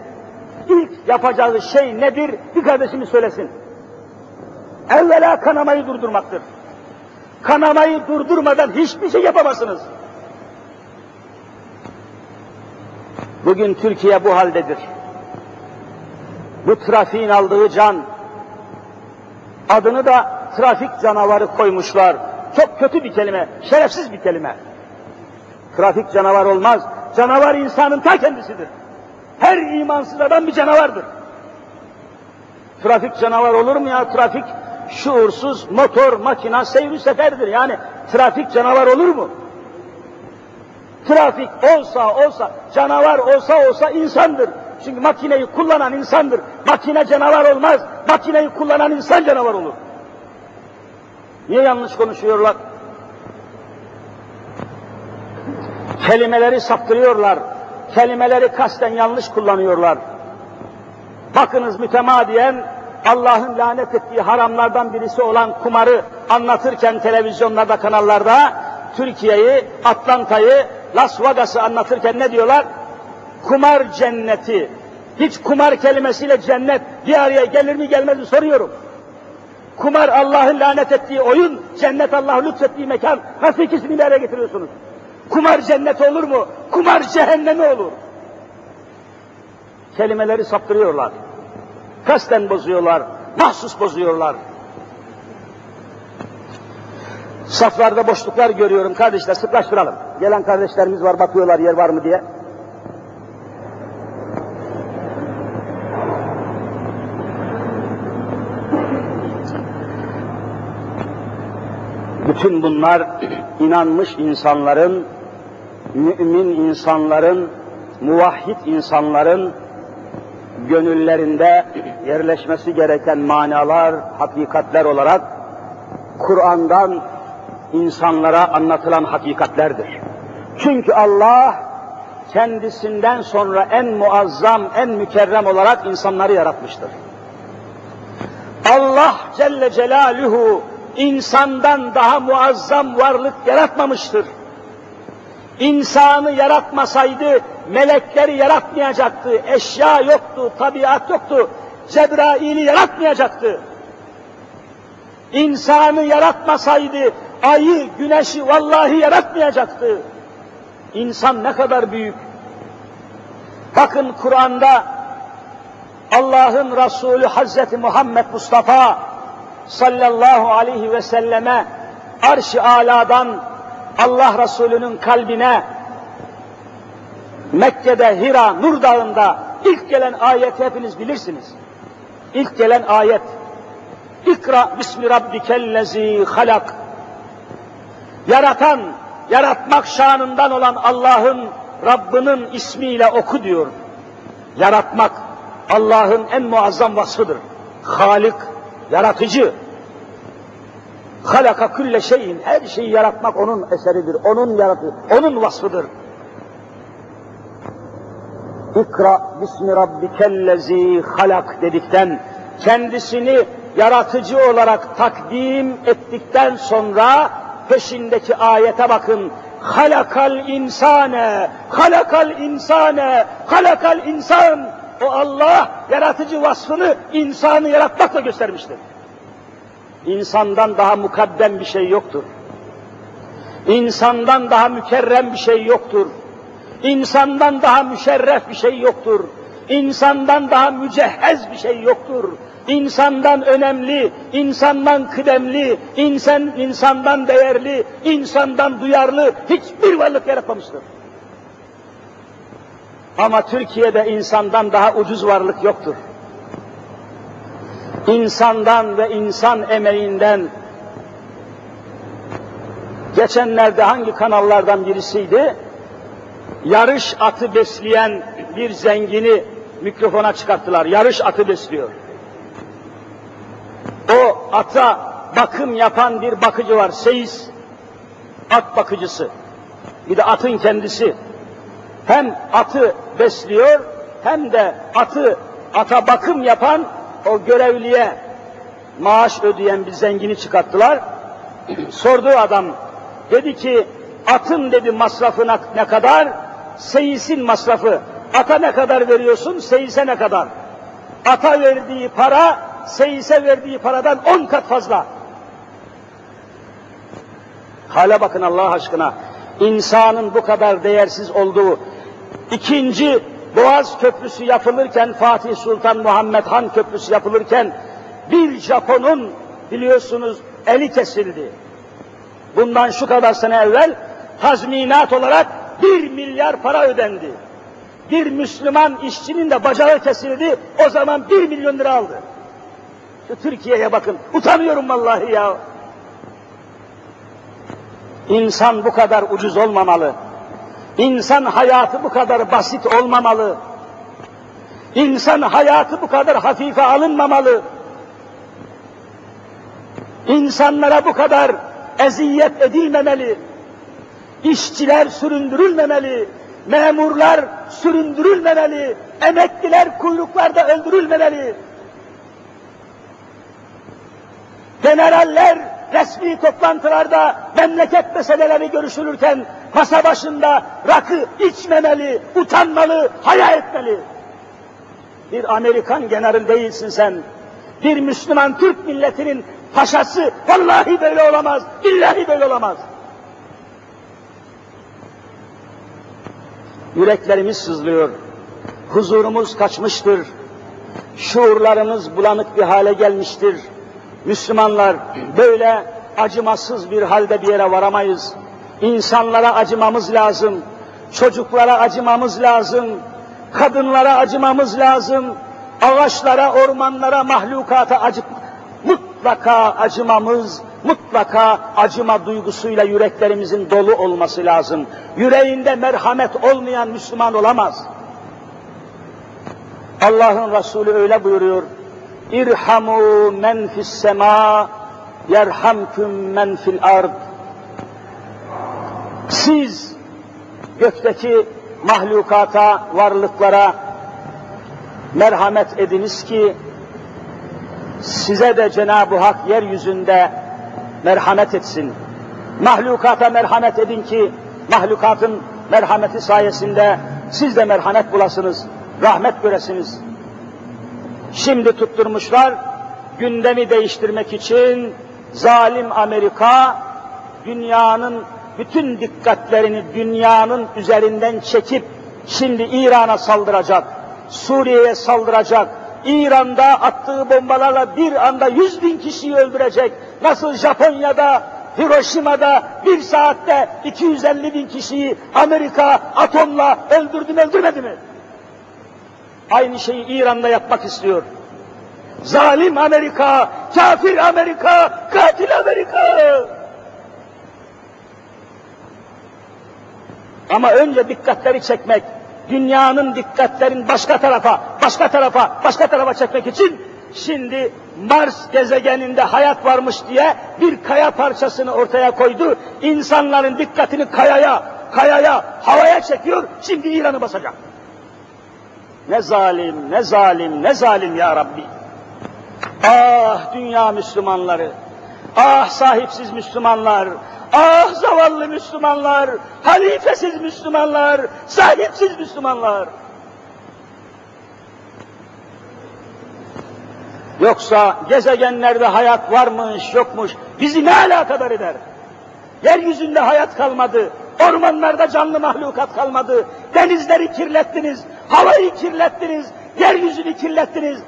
ilk yapacağı şey nedir? Bir kardeşimiz söylesin. Evvela kanamayı durdurmaktır. Kanamayı durdurmadan hiçbir şey yapamazsınız. Bugün Türkiye bu haldedir. Bu trafiğin aldığı can, adını da trafik canavarı koymuşlar. Çok kötü bir kelime, şerefsiz bir kelime. Trafik canavar olmaz, canavar insanın ta kendisidir. Her imansız adam bir canavardır. Trafik canavar olur mu ya? Trafik şuursuz motor, makina, seyri seferdir. Yani trafik canavar olur mu? Trafik olsa olsa, canavar olsa olsa insandır. Çünkü makineyi kullanan insandır. Makine canavar olmaz. Makineyi kullanan insan canavar olur. Niye yanlış konuşuyorlar? Kelimeleri saptırıyorlar. Kelimeleri kasten yanlış kullanıyorlar. Bakınız mütemadiyen Allah'ın lanet ettiği haramlardan birisi olan kumarı anlatırken televizyonlarda, kanallarda Türkiye'yi, Atlanta'yı, Las Vegas'ı anlatırken ne diyorlar? Kumar cenneti. Hiç kumar kelimesiyle cennet bir araya gelir mi gelmez mi soruyorum. Kumar Allah'ın lanet ettiği oyun, cennet Allah'ın lütfettiği mekan. Nasıl ikisini bir araya getiriyorsunuz? Kumar cennet olur mu? Kumar cehennemi olur. Kelimeleri saptırıyorlar. Kasten bozuyorlar, mahsus bozuyorlar. Saflarda boşluklar görüyorum kardeşler, sıklaştıralım. Gelen kardeşlerimiz var, bakıyorlar yer var mı diye. Bütün bunlar inanmış insanların, mümin insanların, muvahhid insanların gönüllerinde yerleşmesi gereken manalar, hakikatler olarak Kur'an'dan insanlara anlatılan hakikatlerdir. Çünkü Allah kendisinden sonra en muazzam, en mükerrem olarak insanları yaratmıştır. Allah Celle Celaluhu insandan daha muazzam varlık yaratmamıştır. İnsanı yaratmasaydı melekleri yaratmayacaktı, eşya yoktu, tabiat yoktu, Cebrail'i yaratmayacaktı. İnsanı yaratmasaydı ayı, güneşi vallahi yaratmayacaktı. İnsan ne kadar büyük. Bakın Kur'an'da Allah'ın Resulü Hazreti Muhammed Mustafa sallallahu aleyhi ve selleme arş-ı aladan Allah Resulü'nün kalbine Mekke'de Hira Nur Dağı'nda ilk gelen ayeti hepiniz bilirsiniz. İlk gelen ayet İkra bismi rabbikellezi halak Yaratan, yaratmak şanından olan Allah'ın Rabbinin ismiyle oku diyor. Yaratmak Allah'ın en muazzam vasfıdır. Halik, yaratıcı. Halaka külle şeyin, her şeyi yaratmak onun eseridir, onun yaratı, onun vasfıdır. İkra bismi rabbikellezi halak dedikten, kendisini yaratıcı olarak takdim ettikten sonra peşindeki ayete bakın. Halakal insane, halakal insane, halakal insan. O Allah yaratıcı vasfını insanı yaratmakla göstermiştir. İnsandan daha mukaddem bir şey yoktur. İnsandan daha mükerrem bir şey yoktur. İnsandan daha müşerref bir şey yoktur. İnsandan daha mücehhez bir şey yoktur. İnsandan önemli, insandan kıdemli, insan insandan değerli, insandan duyarlı hiçbir varlık yaratmamıştır. Ama Türkiye'de insandan daha ucuz varlık yoktur. İnsandan ve insan emeğinden geçenlerde hangi kanallardan birisiydi? Yarış atı besleyen bir zengini mikrofona çıkarttılar. Yarış atı besliyor. O ata bakım yapan bir bakıcı var, seyis. At bakıcısı. Bir de atın kendisi. Hem atı besliyor, hem de atı, ata bakım yapan o görevliye maaş ödeyen bir zengini çıkarttılar. Sordu adam, dedi ki atın dedi masrafına ne kadar? Seyisin masrafı. Ata ne kadar veriyorsun, seyise ne kadar? Ata verdiği para, seyise verdiği paradan on kat fazla. Hale bakın Allah aşkına. İnsanın bu kadar değersiz olduğu, ikinci Boğaz Köprüsü yapılırken, Fatih Sultan Muhammed Han Köprüsü yapılırken, bir Japon'un biliyorsunuz eli kesildi. Bundan şu kadar sene evvel tazminat olarak bir milyar para ödendi. Bir Müslüman işçinin de bacağı kesildi, o zaman bir milyon lira aldı. Şu Türkiye'ye bakın, utanıyorum vallahi ya. İnsan bu kadar ucuz olmamalı. İnsan hayatı bu kadar basit olmamalı. İnsan hayatı bu kadar hafife alınmamalı. İnsanlara bu kadar eziyet edilmemeli. İşçiler süründürülmemeli. Memurlar süründürülmemeli. Emekliler kuyruklarda öldürülmemeli. Generaller resmi toplantılarda memleket meseleleri görüşülürken masa başında rakı içmemeli, utanmalı, haya etmeli. Bir Amerikan general değilsin sen. Bir Müslüman Türk milletinin paşası vallahi böyle olamaz, billahi böyle olamaz. Yüreklerimiz sızlıyor, huzurumuz kaçmıştır, şuurlarımız bulanık bir hale gelmiştir. Müslümanlar böyle acımasız bir halde bir yere varamayız. İnsanlara acımamız lazım, çocuklara acımamız lazım, kadınlara acımamız lazım, ağaçlara, ormanlara, mahlukata acı, mutlaka acımamız, mutlaka acıma duygusuyla yüreklerimizin dolu olması lazım. Yüreğinde merhamet olmayan Müslüman olamaz. Allah'ın Resulü öyle buyuruyor. İrhamu men fis sema yerhamkum men fil ard. Siz gökteki mahlukata, varlıklara merhamet ediniz ki size de Cenab-ı Hak yeryüzünde merhamet etsin. Mahlukata merhamet edin ki mahlukatın merhameti sayesinde siz de merhamet bulasınız, rahmet göresiniz. Şimdi tutturmuşlar gündemi değiştirmek için zalim Amerika dünyanın bütün dikkatlerini dünyanın üzerinden çekip şimdi İran'a saldıracak, Suriye'ye saldıracak, İran'da attığı bombalarla bir anda yüz bin kişiyi öldürecek. Nasıl Japonya'da, Hiroşima'da bir saatte 250 bin kişiyi Amerika atomla öldürdü mü öldürmedi mi? Aynı şeyi İran'da yapmak istiyor. Zalim Amerika, kafir Amerika, katil Amerika. Ama önce dikkatleri çekmek, dünyanın dikkatlerin başka tarafa, başka tarafa, başka tarafa çekmek için şimdi Mars gezegeninde hayat varmış diye bir kaya parçasını ortaya koydu. İnsanların dikkatini kayaya, kayaya, havaya çekiyor. Şimdi İran'ı basacak. Ne zalim, ne zalim, ne zalim ya Rabbi. Ah dünya Müslümanları, ah sahipsiz Müslümanlar, ah zavallı Müslümanlar, halifesiz Müslümanlar, sahipsiz Müslümanlar. Yoksa gezegenlerde hayat varmış, yokmuş, bizi ne alakadar eder? Yeryüzünde hayat kalmadı, ormanlarda canlı mahlukat kalmadı, denizleri kirlettiniz, havayı kirlettiniz, yeryüzünü kirlettiniz.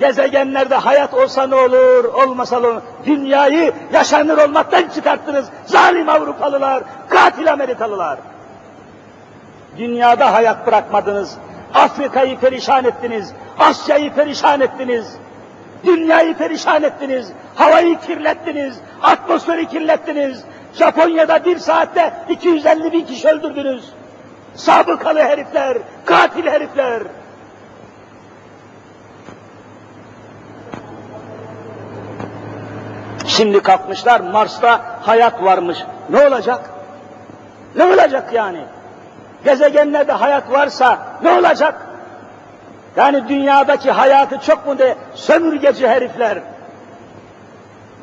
Gezegenlerde hayat olsa ne olur, olmasa ne olur? Dünyayı yaşanır olmaktan çıkarttınız. Zalim Avrupalılar, katil Amerikalılar. Dünyada hayat bırakmadınız. Afrika'yı perişan ettiniz. Asya'yı perişan ettiniz. Dünyayı perişan ettiniz. Havayı kirlettiniz. Atmosferi kirlettiniz. Japonya'da bir saatte 250 bin kişi öldürdünüz. Sabıkalı herifler, katil herifler. Şimdi kalkmışlar Mars'ta hayat varmış. Ne olacak? Ne olacak yani? Gezegenlerde hayat varsa ne olacak? Yani dünyadaki hayatı çok mu de sömürgeci herifler.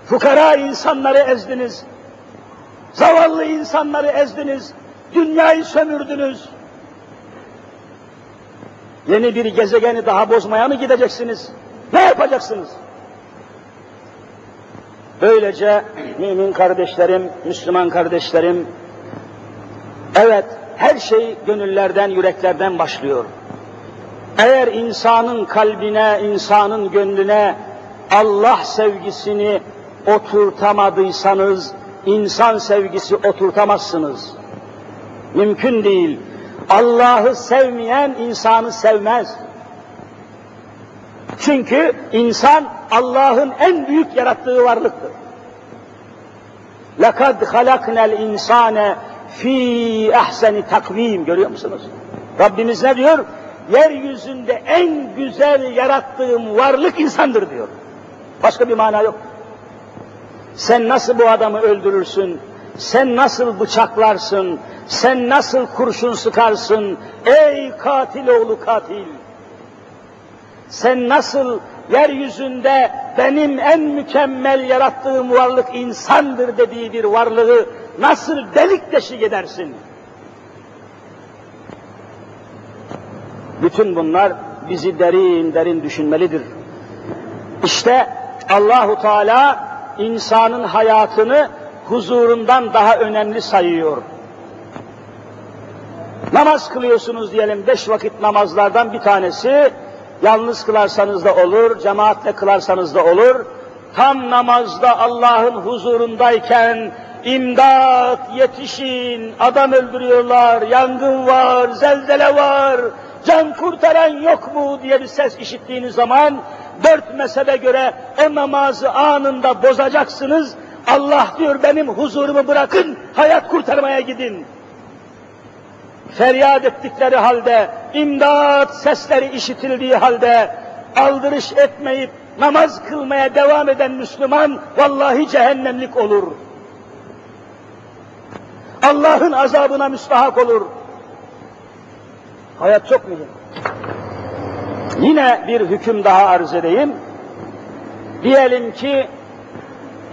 Fukara insanları ezdiniz. Zavallı insanları ezdiniz. Dünyayı sömürdünüz. Yeni bir gezegeni daha bozmaya mı gideceksiniz? Ne yapacaksınız? Böylece mümin kardeşlerim, Müslüman kardeşlerim, evet her şey gönüllerden, yüreklerden başlıyor. Eğer insanın kalbine, insanın gönlüne Allah sevgisini oturtamadıysanız, insan sevgisi oturtamazsınız. Mümkün değil. Allah'ı sevmeyen insanı sevmez. Çünkü insan Allah'ın en büyük yarattığı varlıktır. لَقَدْ خَلَقْنَا الْاِنْسَانَ fi ahseni takvim görüyor musunuz? Rabbimiz ne diyor? Yeryüzünde en güzel yarattığım varlık insandır diyor. Başka bir mana yok. Sen nasıl bu adamı öldürürsün? Sen nasıl bıçaklarsın? Sen nasıl kurşun sıkarsın? Ey katil oğlu katil! Sen nasıl yeryüzünde benim en mükemmel yarattığım varlık insandır dediği bir varlığı nasıl delik deşik edersin? Bütün bunlar bizi derin derin düşünmelidir. İşte Allahu Teala insanın hayatını huzurundan daha önemli sayıyor. Namaz kılıyorsunuz diyelim beş vakit namazlardan bir tanesi Yalnız kılarsanız da olur, cemaatle kılarsanız da olur. Tam namazda Allah'ın huzurundayken imdat yetişin, adam öldürüyorlar, yangın var, zelzele var, can kurtaran yok mu diye bir ses işittiğiniz zaman dört mezhebe göre o namazı anında bozacaksınız. Allah diyor benim huzurumu bırakın, hayat kurtarmaya gidin feryat ettikleri halde, imdat sesleri işitildiği halde, aldırış etmeyip namaz kılmaya devam eden Müslüman, vallahi cehennemlik olur. Allah'ın azabına müstahak olur. Hayat çok mühim. Yine bir hüküm daha arz edeyim. Diyelim ki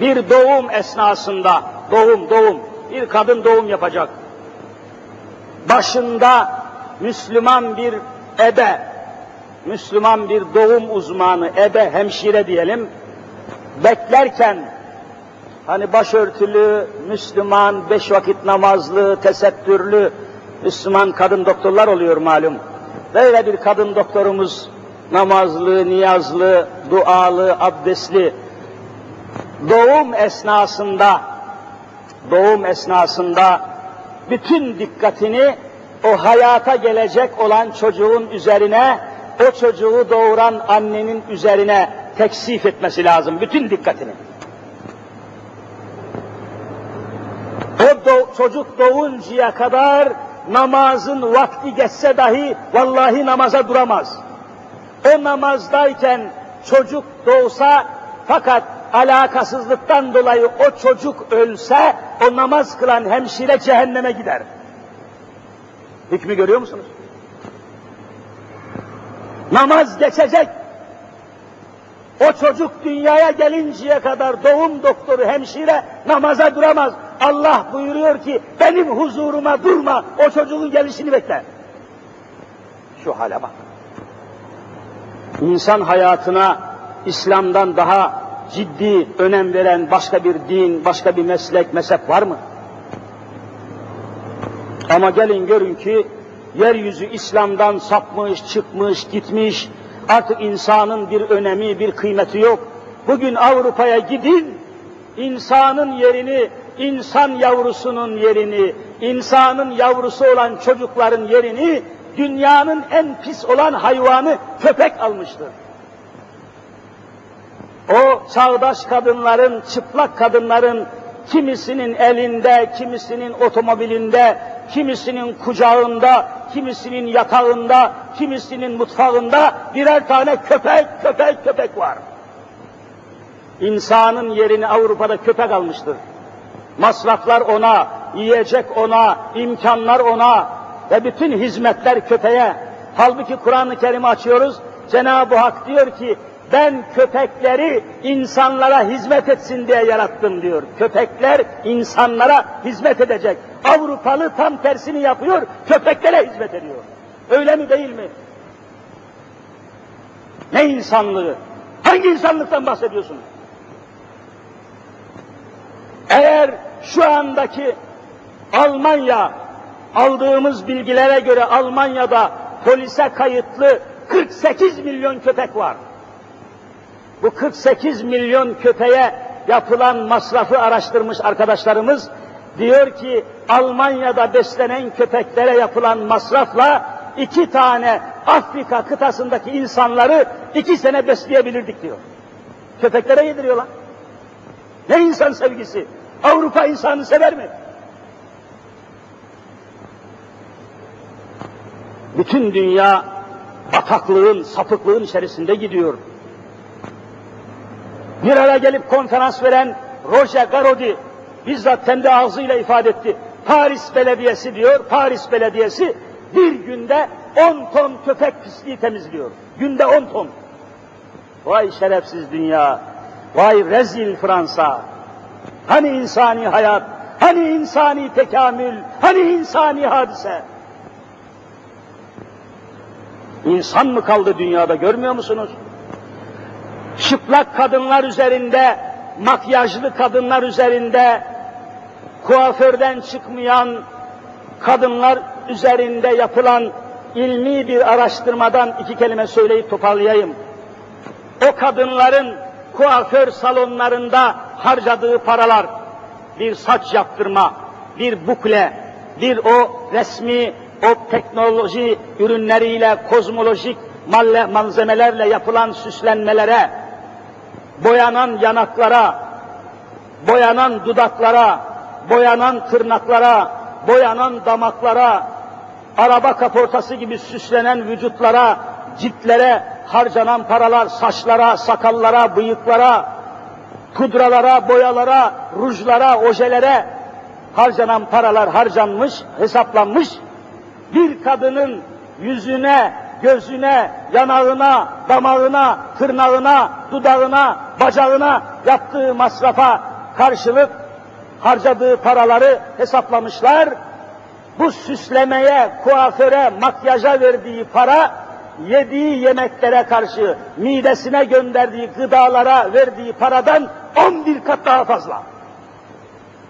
bir doğum esnasında, doğum, doğum, bir kadın doğum yapacak başında Müslüman bir ebe, Müslüman bir doğum uzmanı, ebe, hemşire diyelim, beklerken hani başörtülü, Müslüman, beş vakit namazlı, tesettürlü Müslüman kadın doktorlar oluyor malum. Böyle bir kadın doktorumuz namazlı, niyazlı, dualı, abdestli doğum esnasında doğum esnasında bütün dikkatini o hayata gelecek olan çocuğun üzerine, o çocuğu doğuran annenin üzerine teksif etmesi lazım, bütün dikkatini. O do çocuk doğuncaya kadar namazın vakti geçse dahi vallahi namaza duramaz. O namazdayken çocuk doğsa fakat alakasızlıktan dolayı o çocuk ölse o namaz kılan hemşire cehenneme gider. Hükmü görüyor musunuz? Namaz geçecek. O çocuk dünyaya gelinceye kadar doğum doktoru, hemşire namaza duramaz. Allah buyuruyor ki benim huzuruma durma, o çocuğun gelişini bekle. Şu hale bak. İnsan hayatına İslam'dan daha ciddi önem veren başka bir din, başka bir meslek, mezhep var mı? Ama gelin görün ki yeryüzü İslam'dan sapmış, çıkmış, gitmiş. Artık insanın bir önemi, bir kıymeti yok. Bugün Avrupa'ya gidin, insanın yerini, insan yavrusunun yerini, insanın yavrusu olan çocukların yerini dünyanın en pis olan hayvanı köpek almıştır. O çağdaş kadınların, çıplak kadınların kimisinin elinde, kimisinin otomobilinde, kimisinin kucağında, kimisinin yatağında, kimisinin mutfağında birer tane köpek, köpek, köpek var. İnsanın yerini Avrupa'da köpek almıştır. Masraflar ona, yiyecek ona, imkanlar ona ve bütün hizmetler köpeğe. Halbuki Kur'an-ı Kerim'i açıyoruz, Cenab-ı Hak diyor ki, ben köpekleri insanlara hizmet etsin diye yarattım diyor. Köpekler insanlara hizmet edecek. Avrupalı tam tersini yapıyor, köpeklere hizmet ediyor. Öyle mi değil mi? Ne insanlığı? Hangi insanlıktan bahsediyorsunuz? Eğer şu andaki Almanya, aldığımız bilgilere göre Almanya'da polise kayıtlı 48 milyon köpek var. Bu 48 milyon köpeğe yapılan masrafı araştırmış arkadaşlarımız diyor ki Almanya'da beslenen köpeklere yapılan masrafla iki tane Afrika kıtasındaki insanları iki sene besleyebilirdik diyor. Köpeklere yediriyorlar. Ne insan sevgisi? Avrupa insanı sever mi? Bütün dünya bataklığın, sapıklığın içerisinde gidiyor. Bir ara gelip konferans veren Roger Garodi bizzat kendi ağzıyla ifade etti. Paris Belediyesi diyor, Paris Belediyesi bir günde 10 ton köpek pisliği temizliyor. Günde 10 ton. Vay şerefsiz dünya, vay rezil Fransa. Hani insani hayat, hani insani tekamül, hani insani hadise. İnsan mı kaldı dünyada görmüyor musunuz? çıplak kadınlar üzerinde, makyajlı kadınlar üzerinde, kuaförden çıkmayan kadınlar üzerinde yapılan ilmi bir araştırmadan iki kelime söyleyip toparlayayım. O kadınların kuaför salonlarında harcadığı paralar, bir saç yaptırma, bir bukle, bir o resmi, o teknoloji ürünleriyle, kozmolojik malzemelerle yapılan süslenmelere, boyanan yanaklara, boyanan dudaklara, boyanan tırnaklara, boyanan damaklara, araba kaportası gibi süslenen vücutlara, ciltlere harcanan paralar, saçlara, sakallara, bıyıklara, pudralara, boyalara, rujlara, ojelere harcanan paralar harcanmış, hesaplanmış. Bir kadının yüzüne, gözüne, yanağına, damağına, tırnağına, dudağına, bacağına yaptığı masrafa karşılık harcadığı paraları hesaplamışlar. Bu süslemeye, kuaföre, makyaja verdiği para, yediği yemeklere karşı midesine gönderdiği gıdalara verdiği paradan on bir kat daha fazla.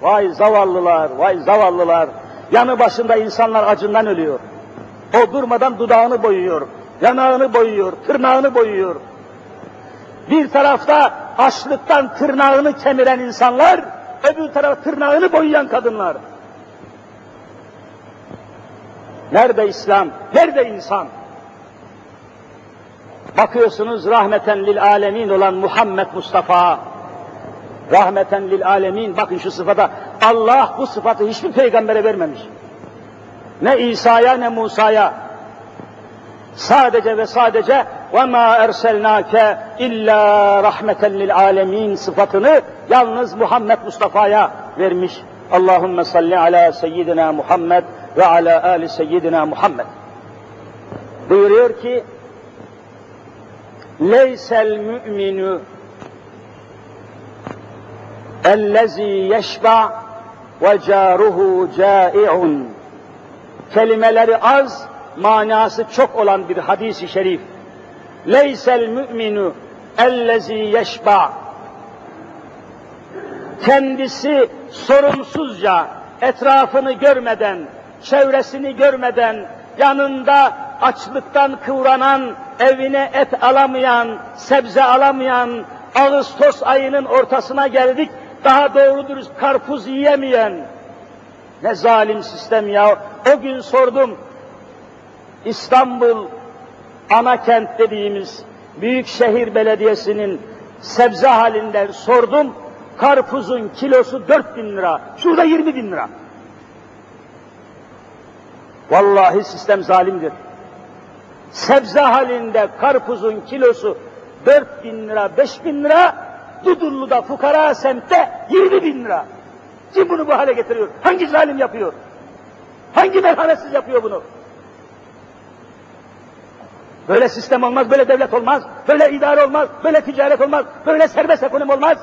Vay zavallılar, vay zavallılar. Yanı başında insanlar acından ölüyor. O durmadan dudağını boyuyor, yanağını boyuyor, tırnağını boyuyor. Bir tarafta açlıktan tırnağını kemiren insanlar, öbür tarafta tırnağını boyayan kadınlar. Nerede İslam? Nerede insan? Bakıyorsunuz rahmeten lil alemin olan Muhammed Mustafa, rahmeten lil alemin, bakın şu sıfata, Allah bu sıfatı hiçbir peygambere vermemiş. ne İsa'ya ne Musa'ya. Sadece ve sadece وَمَا اَرْسَلْنَاكَ اِلَّا رَحْمَةً لِلْعَالَمِينَ sıfatını yalnız Muhammed Mustafa'ya vermiş. Allahümme salli ala seyyidina Muhammed ve ala ali seyyidina Muhammed. Buyuruyor ki Leysel mü'minu ellezî yeşba ve caruhu cai'un. Kelimeleri az, manası çok olan bir hadisi şerif. Leysel mü'minu ellezî yeşba. Kendisi sorumsuzca, etrafını görmeden, çevresini görmeden, yanında açlıktan kıvranan, evine et alamayan, sebze alamayan, Ağustos ayının ortasına geldik, daha doğru karpuz yiyemeyen, ne zalim sistem ya. O gün sordum, İstanbul ana kent dediğimiz büyük şehir belediyesinin sebze halinden sordum, karpuzun kilosu dört bin lira, şurada yirmi bin lira. Vallahi sistem zalimdir. Sebze halinde karpuzun kilosu dört bin lira, beş bin lira, Dudullu'da fukara semtte yirmi bin lira. Kim bunu bu hale getiriyor? Hangi zalim yapıyor? Hangi merhametsiz yapıyor bunu? Böyle sistem olmaz, böyle devlet olmaz, böyle idare olmaz, böyle ticaret olmaz, böyle serbest ekonomi olmaz.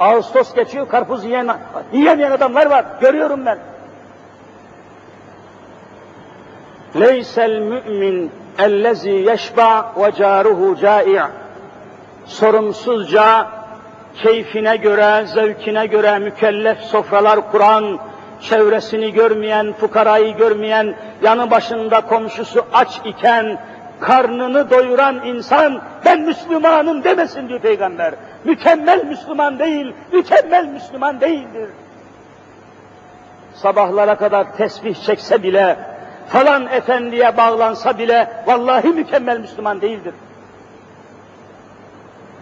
Ağustos geçiyor, karpuz yiyen, yiyemeyen adamlar var, görüyorum ben. Leysel mümin ellezî yeşba ve câruhu câi' sorumsuzca keyfine göre, zevkine göre mükellef sofralar kuran, çevresini görmeyen, fukarayı görmeyen, yanı başında komşusu aç iken, karnını doyuran insan, ben Müslümanım demesin diyor Peygamber. Mükemmel Müslüman değil, mükemmel Müslüman değildir. Sabahlara kadar tesbih çekse bile, falan efendiye bağlansa bile, vallahi mükemmel Müslüman değildir.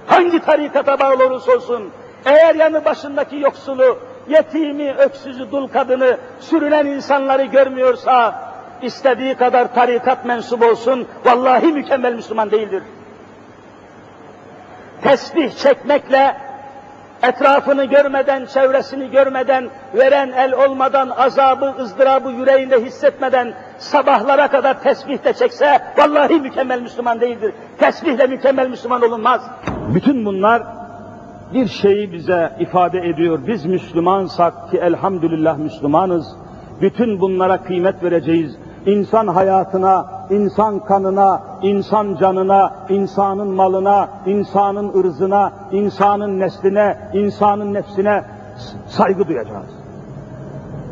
Hangi tarikata bağlı olursa olsun, eğer yanı başındaki yoksulu, yetimi, öksüzü, dul kadını, sürünen insanları görmüyorsa, istediği kadar tarikat mensup olsun, vallahi mükemmel Müslüman değildir. Tesbih çekmekle, etrafını görmeden, çevresini görmeden, veren el olmadan, azabı, ızdırabı yüreğinde hissetmeden, sabahlara kadar tesbih de çekse, vallahi mükemmel Müslüman değildir. Tesbihle mükemmel Müslüman olunmaz. Bütün bunlar bir şeyi bize ifade ediyor. Biz Müslümansak ki elhamdülillah Müslümanız. Bütün bunlara kıymet vereceğiz. İnsan hayatına, insan kanına, insan canına, insanın malına, insanın ırzına, insanın nesline, insanın nefsine saygı duyacağız.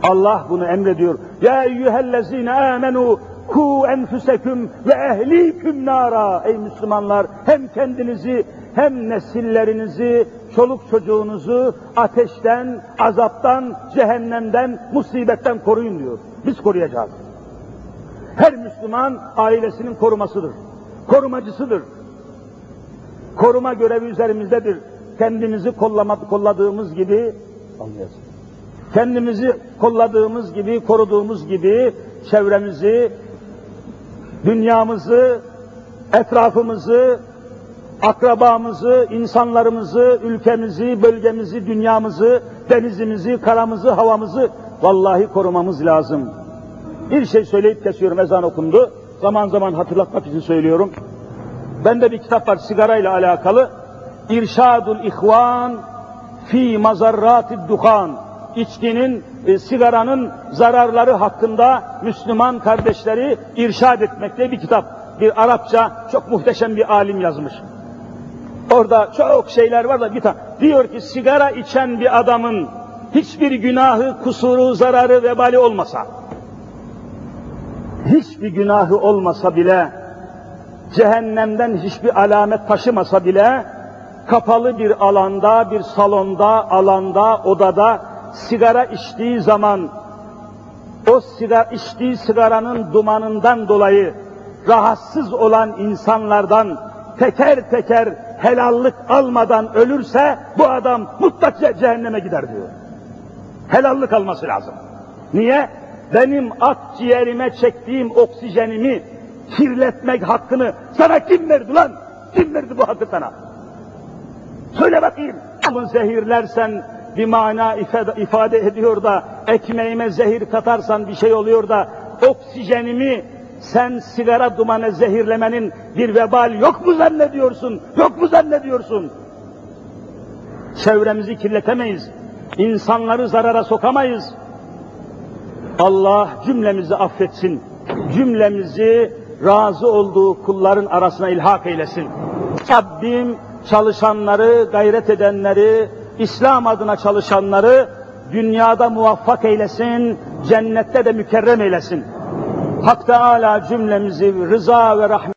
Allah bunu emrediyor. Ya eyyühellezine amenu ku enfuseküm ve ehliküm nara. Ey Müslümanlar hem kendinizi hem nesillerinizi, çoluk çocuğunuzu ateşten, azaptan, cehennemden, musibetten koruyun diyor. Biz koruyacağız. Her Müslüman ailesinin korumasıdır. Korumacısıdır. Koruma görevi üzerimizdedir. Kendimizi kollama, kolladığımız gibi anlayasın. Kendimizi kolladığımız gibi, koruduğumuz gibi çevremizi, dünyamızı, etrafımızı, akrabamızı, insanlarımızı, ülkemizi, bölgemizi, dünyamızı, denizimizi, karamızı, havamızı vallahi korumamız lazım. Bir şey söyleyip kesiyorum, ezan okundu. Zaman zaman hatırlatmak için söylüyorum. Bende bir kitap var sigarayla alakalı. İrşadul İhvan fi mazarratid duhan. İçkinin, e, sigaranın zararları hakkında Müslüman kardeşleri irşad etmekte bir kitap. Bir Arapça çok muhteşem bir alim yazmış. Orada çok şeyler var da bir tane. Diyor ki sigara içen bir adamın hiçbir günahı, kusuru, zararı, vebali olmasa, hiçbir günahı olmasa bile, cehennemden hiçbir alamet taşımasa bile, kapalı bir alanda, bir salonda, alanda, odada sigara içtiği zaman, o sigara, içtiği sigaranın dumanından dolayı rahatsız olan insanlardan teker teker helallik almadan ölürse bu adam mutlaka cehenneme gider diyor. Helallik alması lazım. Niye? Benim akciğerime çektiğim oksijenimi kirletmek hakkını sana kim verdi lan? Kim verdi bu hakkı sana? Söyle bakayım. Bunu zehirlersen bir mana ifade ediyor da ekmeğime zehir katarsan bir şey oluyor da oksijenimi sen sigara dumanı zehirlemenin bir vebal yok mu zannediyorsun? Yok mu zannediyorsun? Çevremizi kirletemeyiz. İnsanları zarara sokamayız. Allah cümlemizi affetsin. Cümlemizi razı olduğu kulların arasına ilhak eylesin. Rabbim çalışanları, gayret edenleri, İslam adına çalışanları dünyada muvaffak eylesin, cennette de mükerrem eylesin. Hak Teala cümlemizi rıza ve rahmet